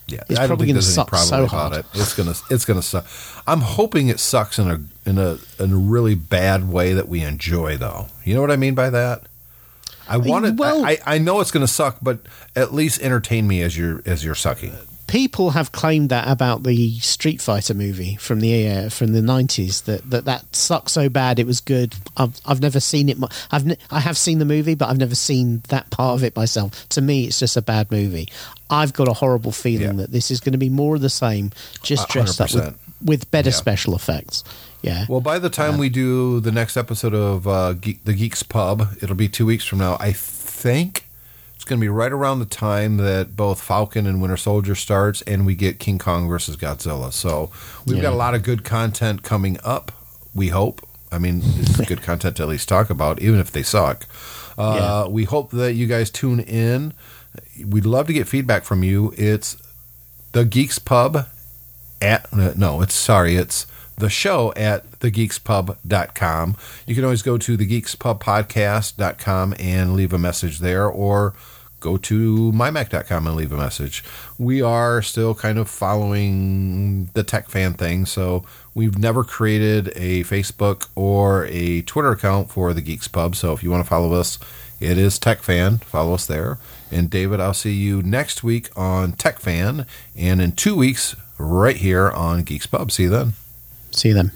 S2: Yeah,
S3: it's
S2: I
S3: probably gonna
S2: there's any
S3: suck
S2: problem
S3: so hard.
S2: it. It's gonna it's gonna suck. I'm hoping it sucks in a in a in a really bad way that we enjoy, though. You know what I mean by that? I want it.
S3: Well-
S2: I, I know it's going to suck, but at least entertain me as you're as you're sucking.
S3: people have claimed that about the Street Fighter movie from the uh, from the nineties that, that that sucked so bad it was good. I've I've never seen it. I've ne- I have seen the movie, but I've never seen that part of it myself. To me, it's just a bad movie. I've got a horrible feeling
S2: Yeah.
S3: that this is going to be more of the same, just dressed up with, with better
S2: Yeah.
S3: special effects. Yeah.
S2: Well, by the time we do the next episode of uh, Geek, the Geeks Pub, it'll be two weeks from now. I think it's going to be right around the time that both Falcon and Winter Soldier starts, and we get King Kong versus Godzilla. So we've got a lot of good content coming up. We hope. I mean, it's good (laughs) content to at least talk about, even if they suck. Uh,
S3: Yeah.
S2: We hope that you guys tune in. We'd love to get feedback from you. It's the Geeks Pub at uh, no, it's sorry, it's the show at thegeekspub.com. You can always go to thegeekspubpodcast.com and leave a message there or go to mymac.com and leave a message. We are still kind of following the tech fan thing, so we've never created a Facebook or a Twitter account for the Geeks Pub. So if you want to follow us, it is Tech Fan. Follow us there. And David, I'll see you next week on Tech Fan and in two weeks right here on Geeks Pub. See you then.
S3: See them.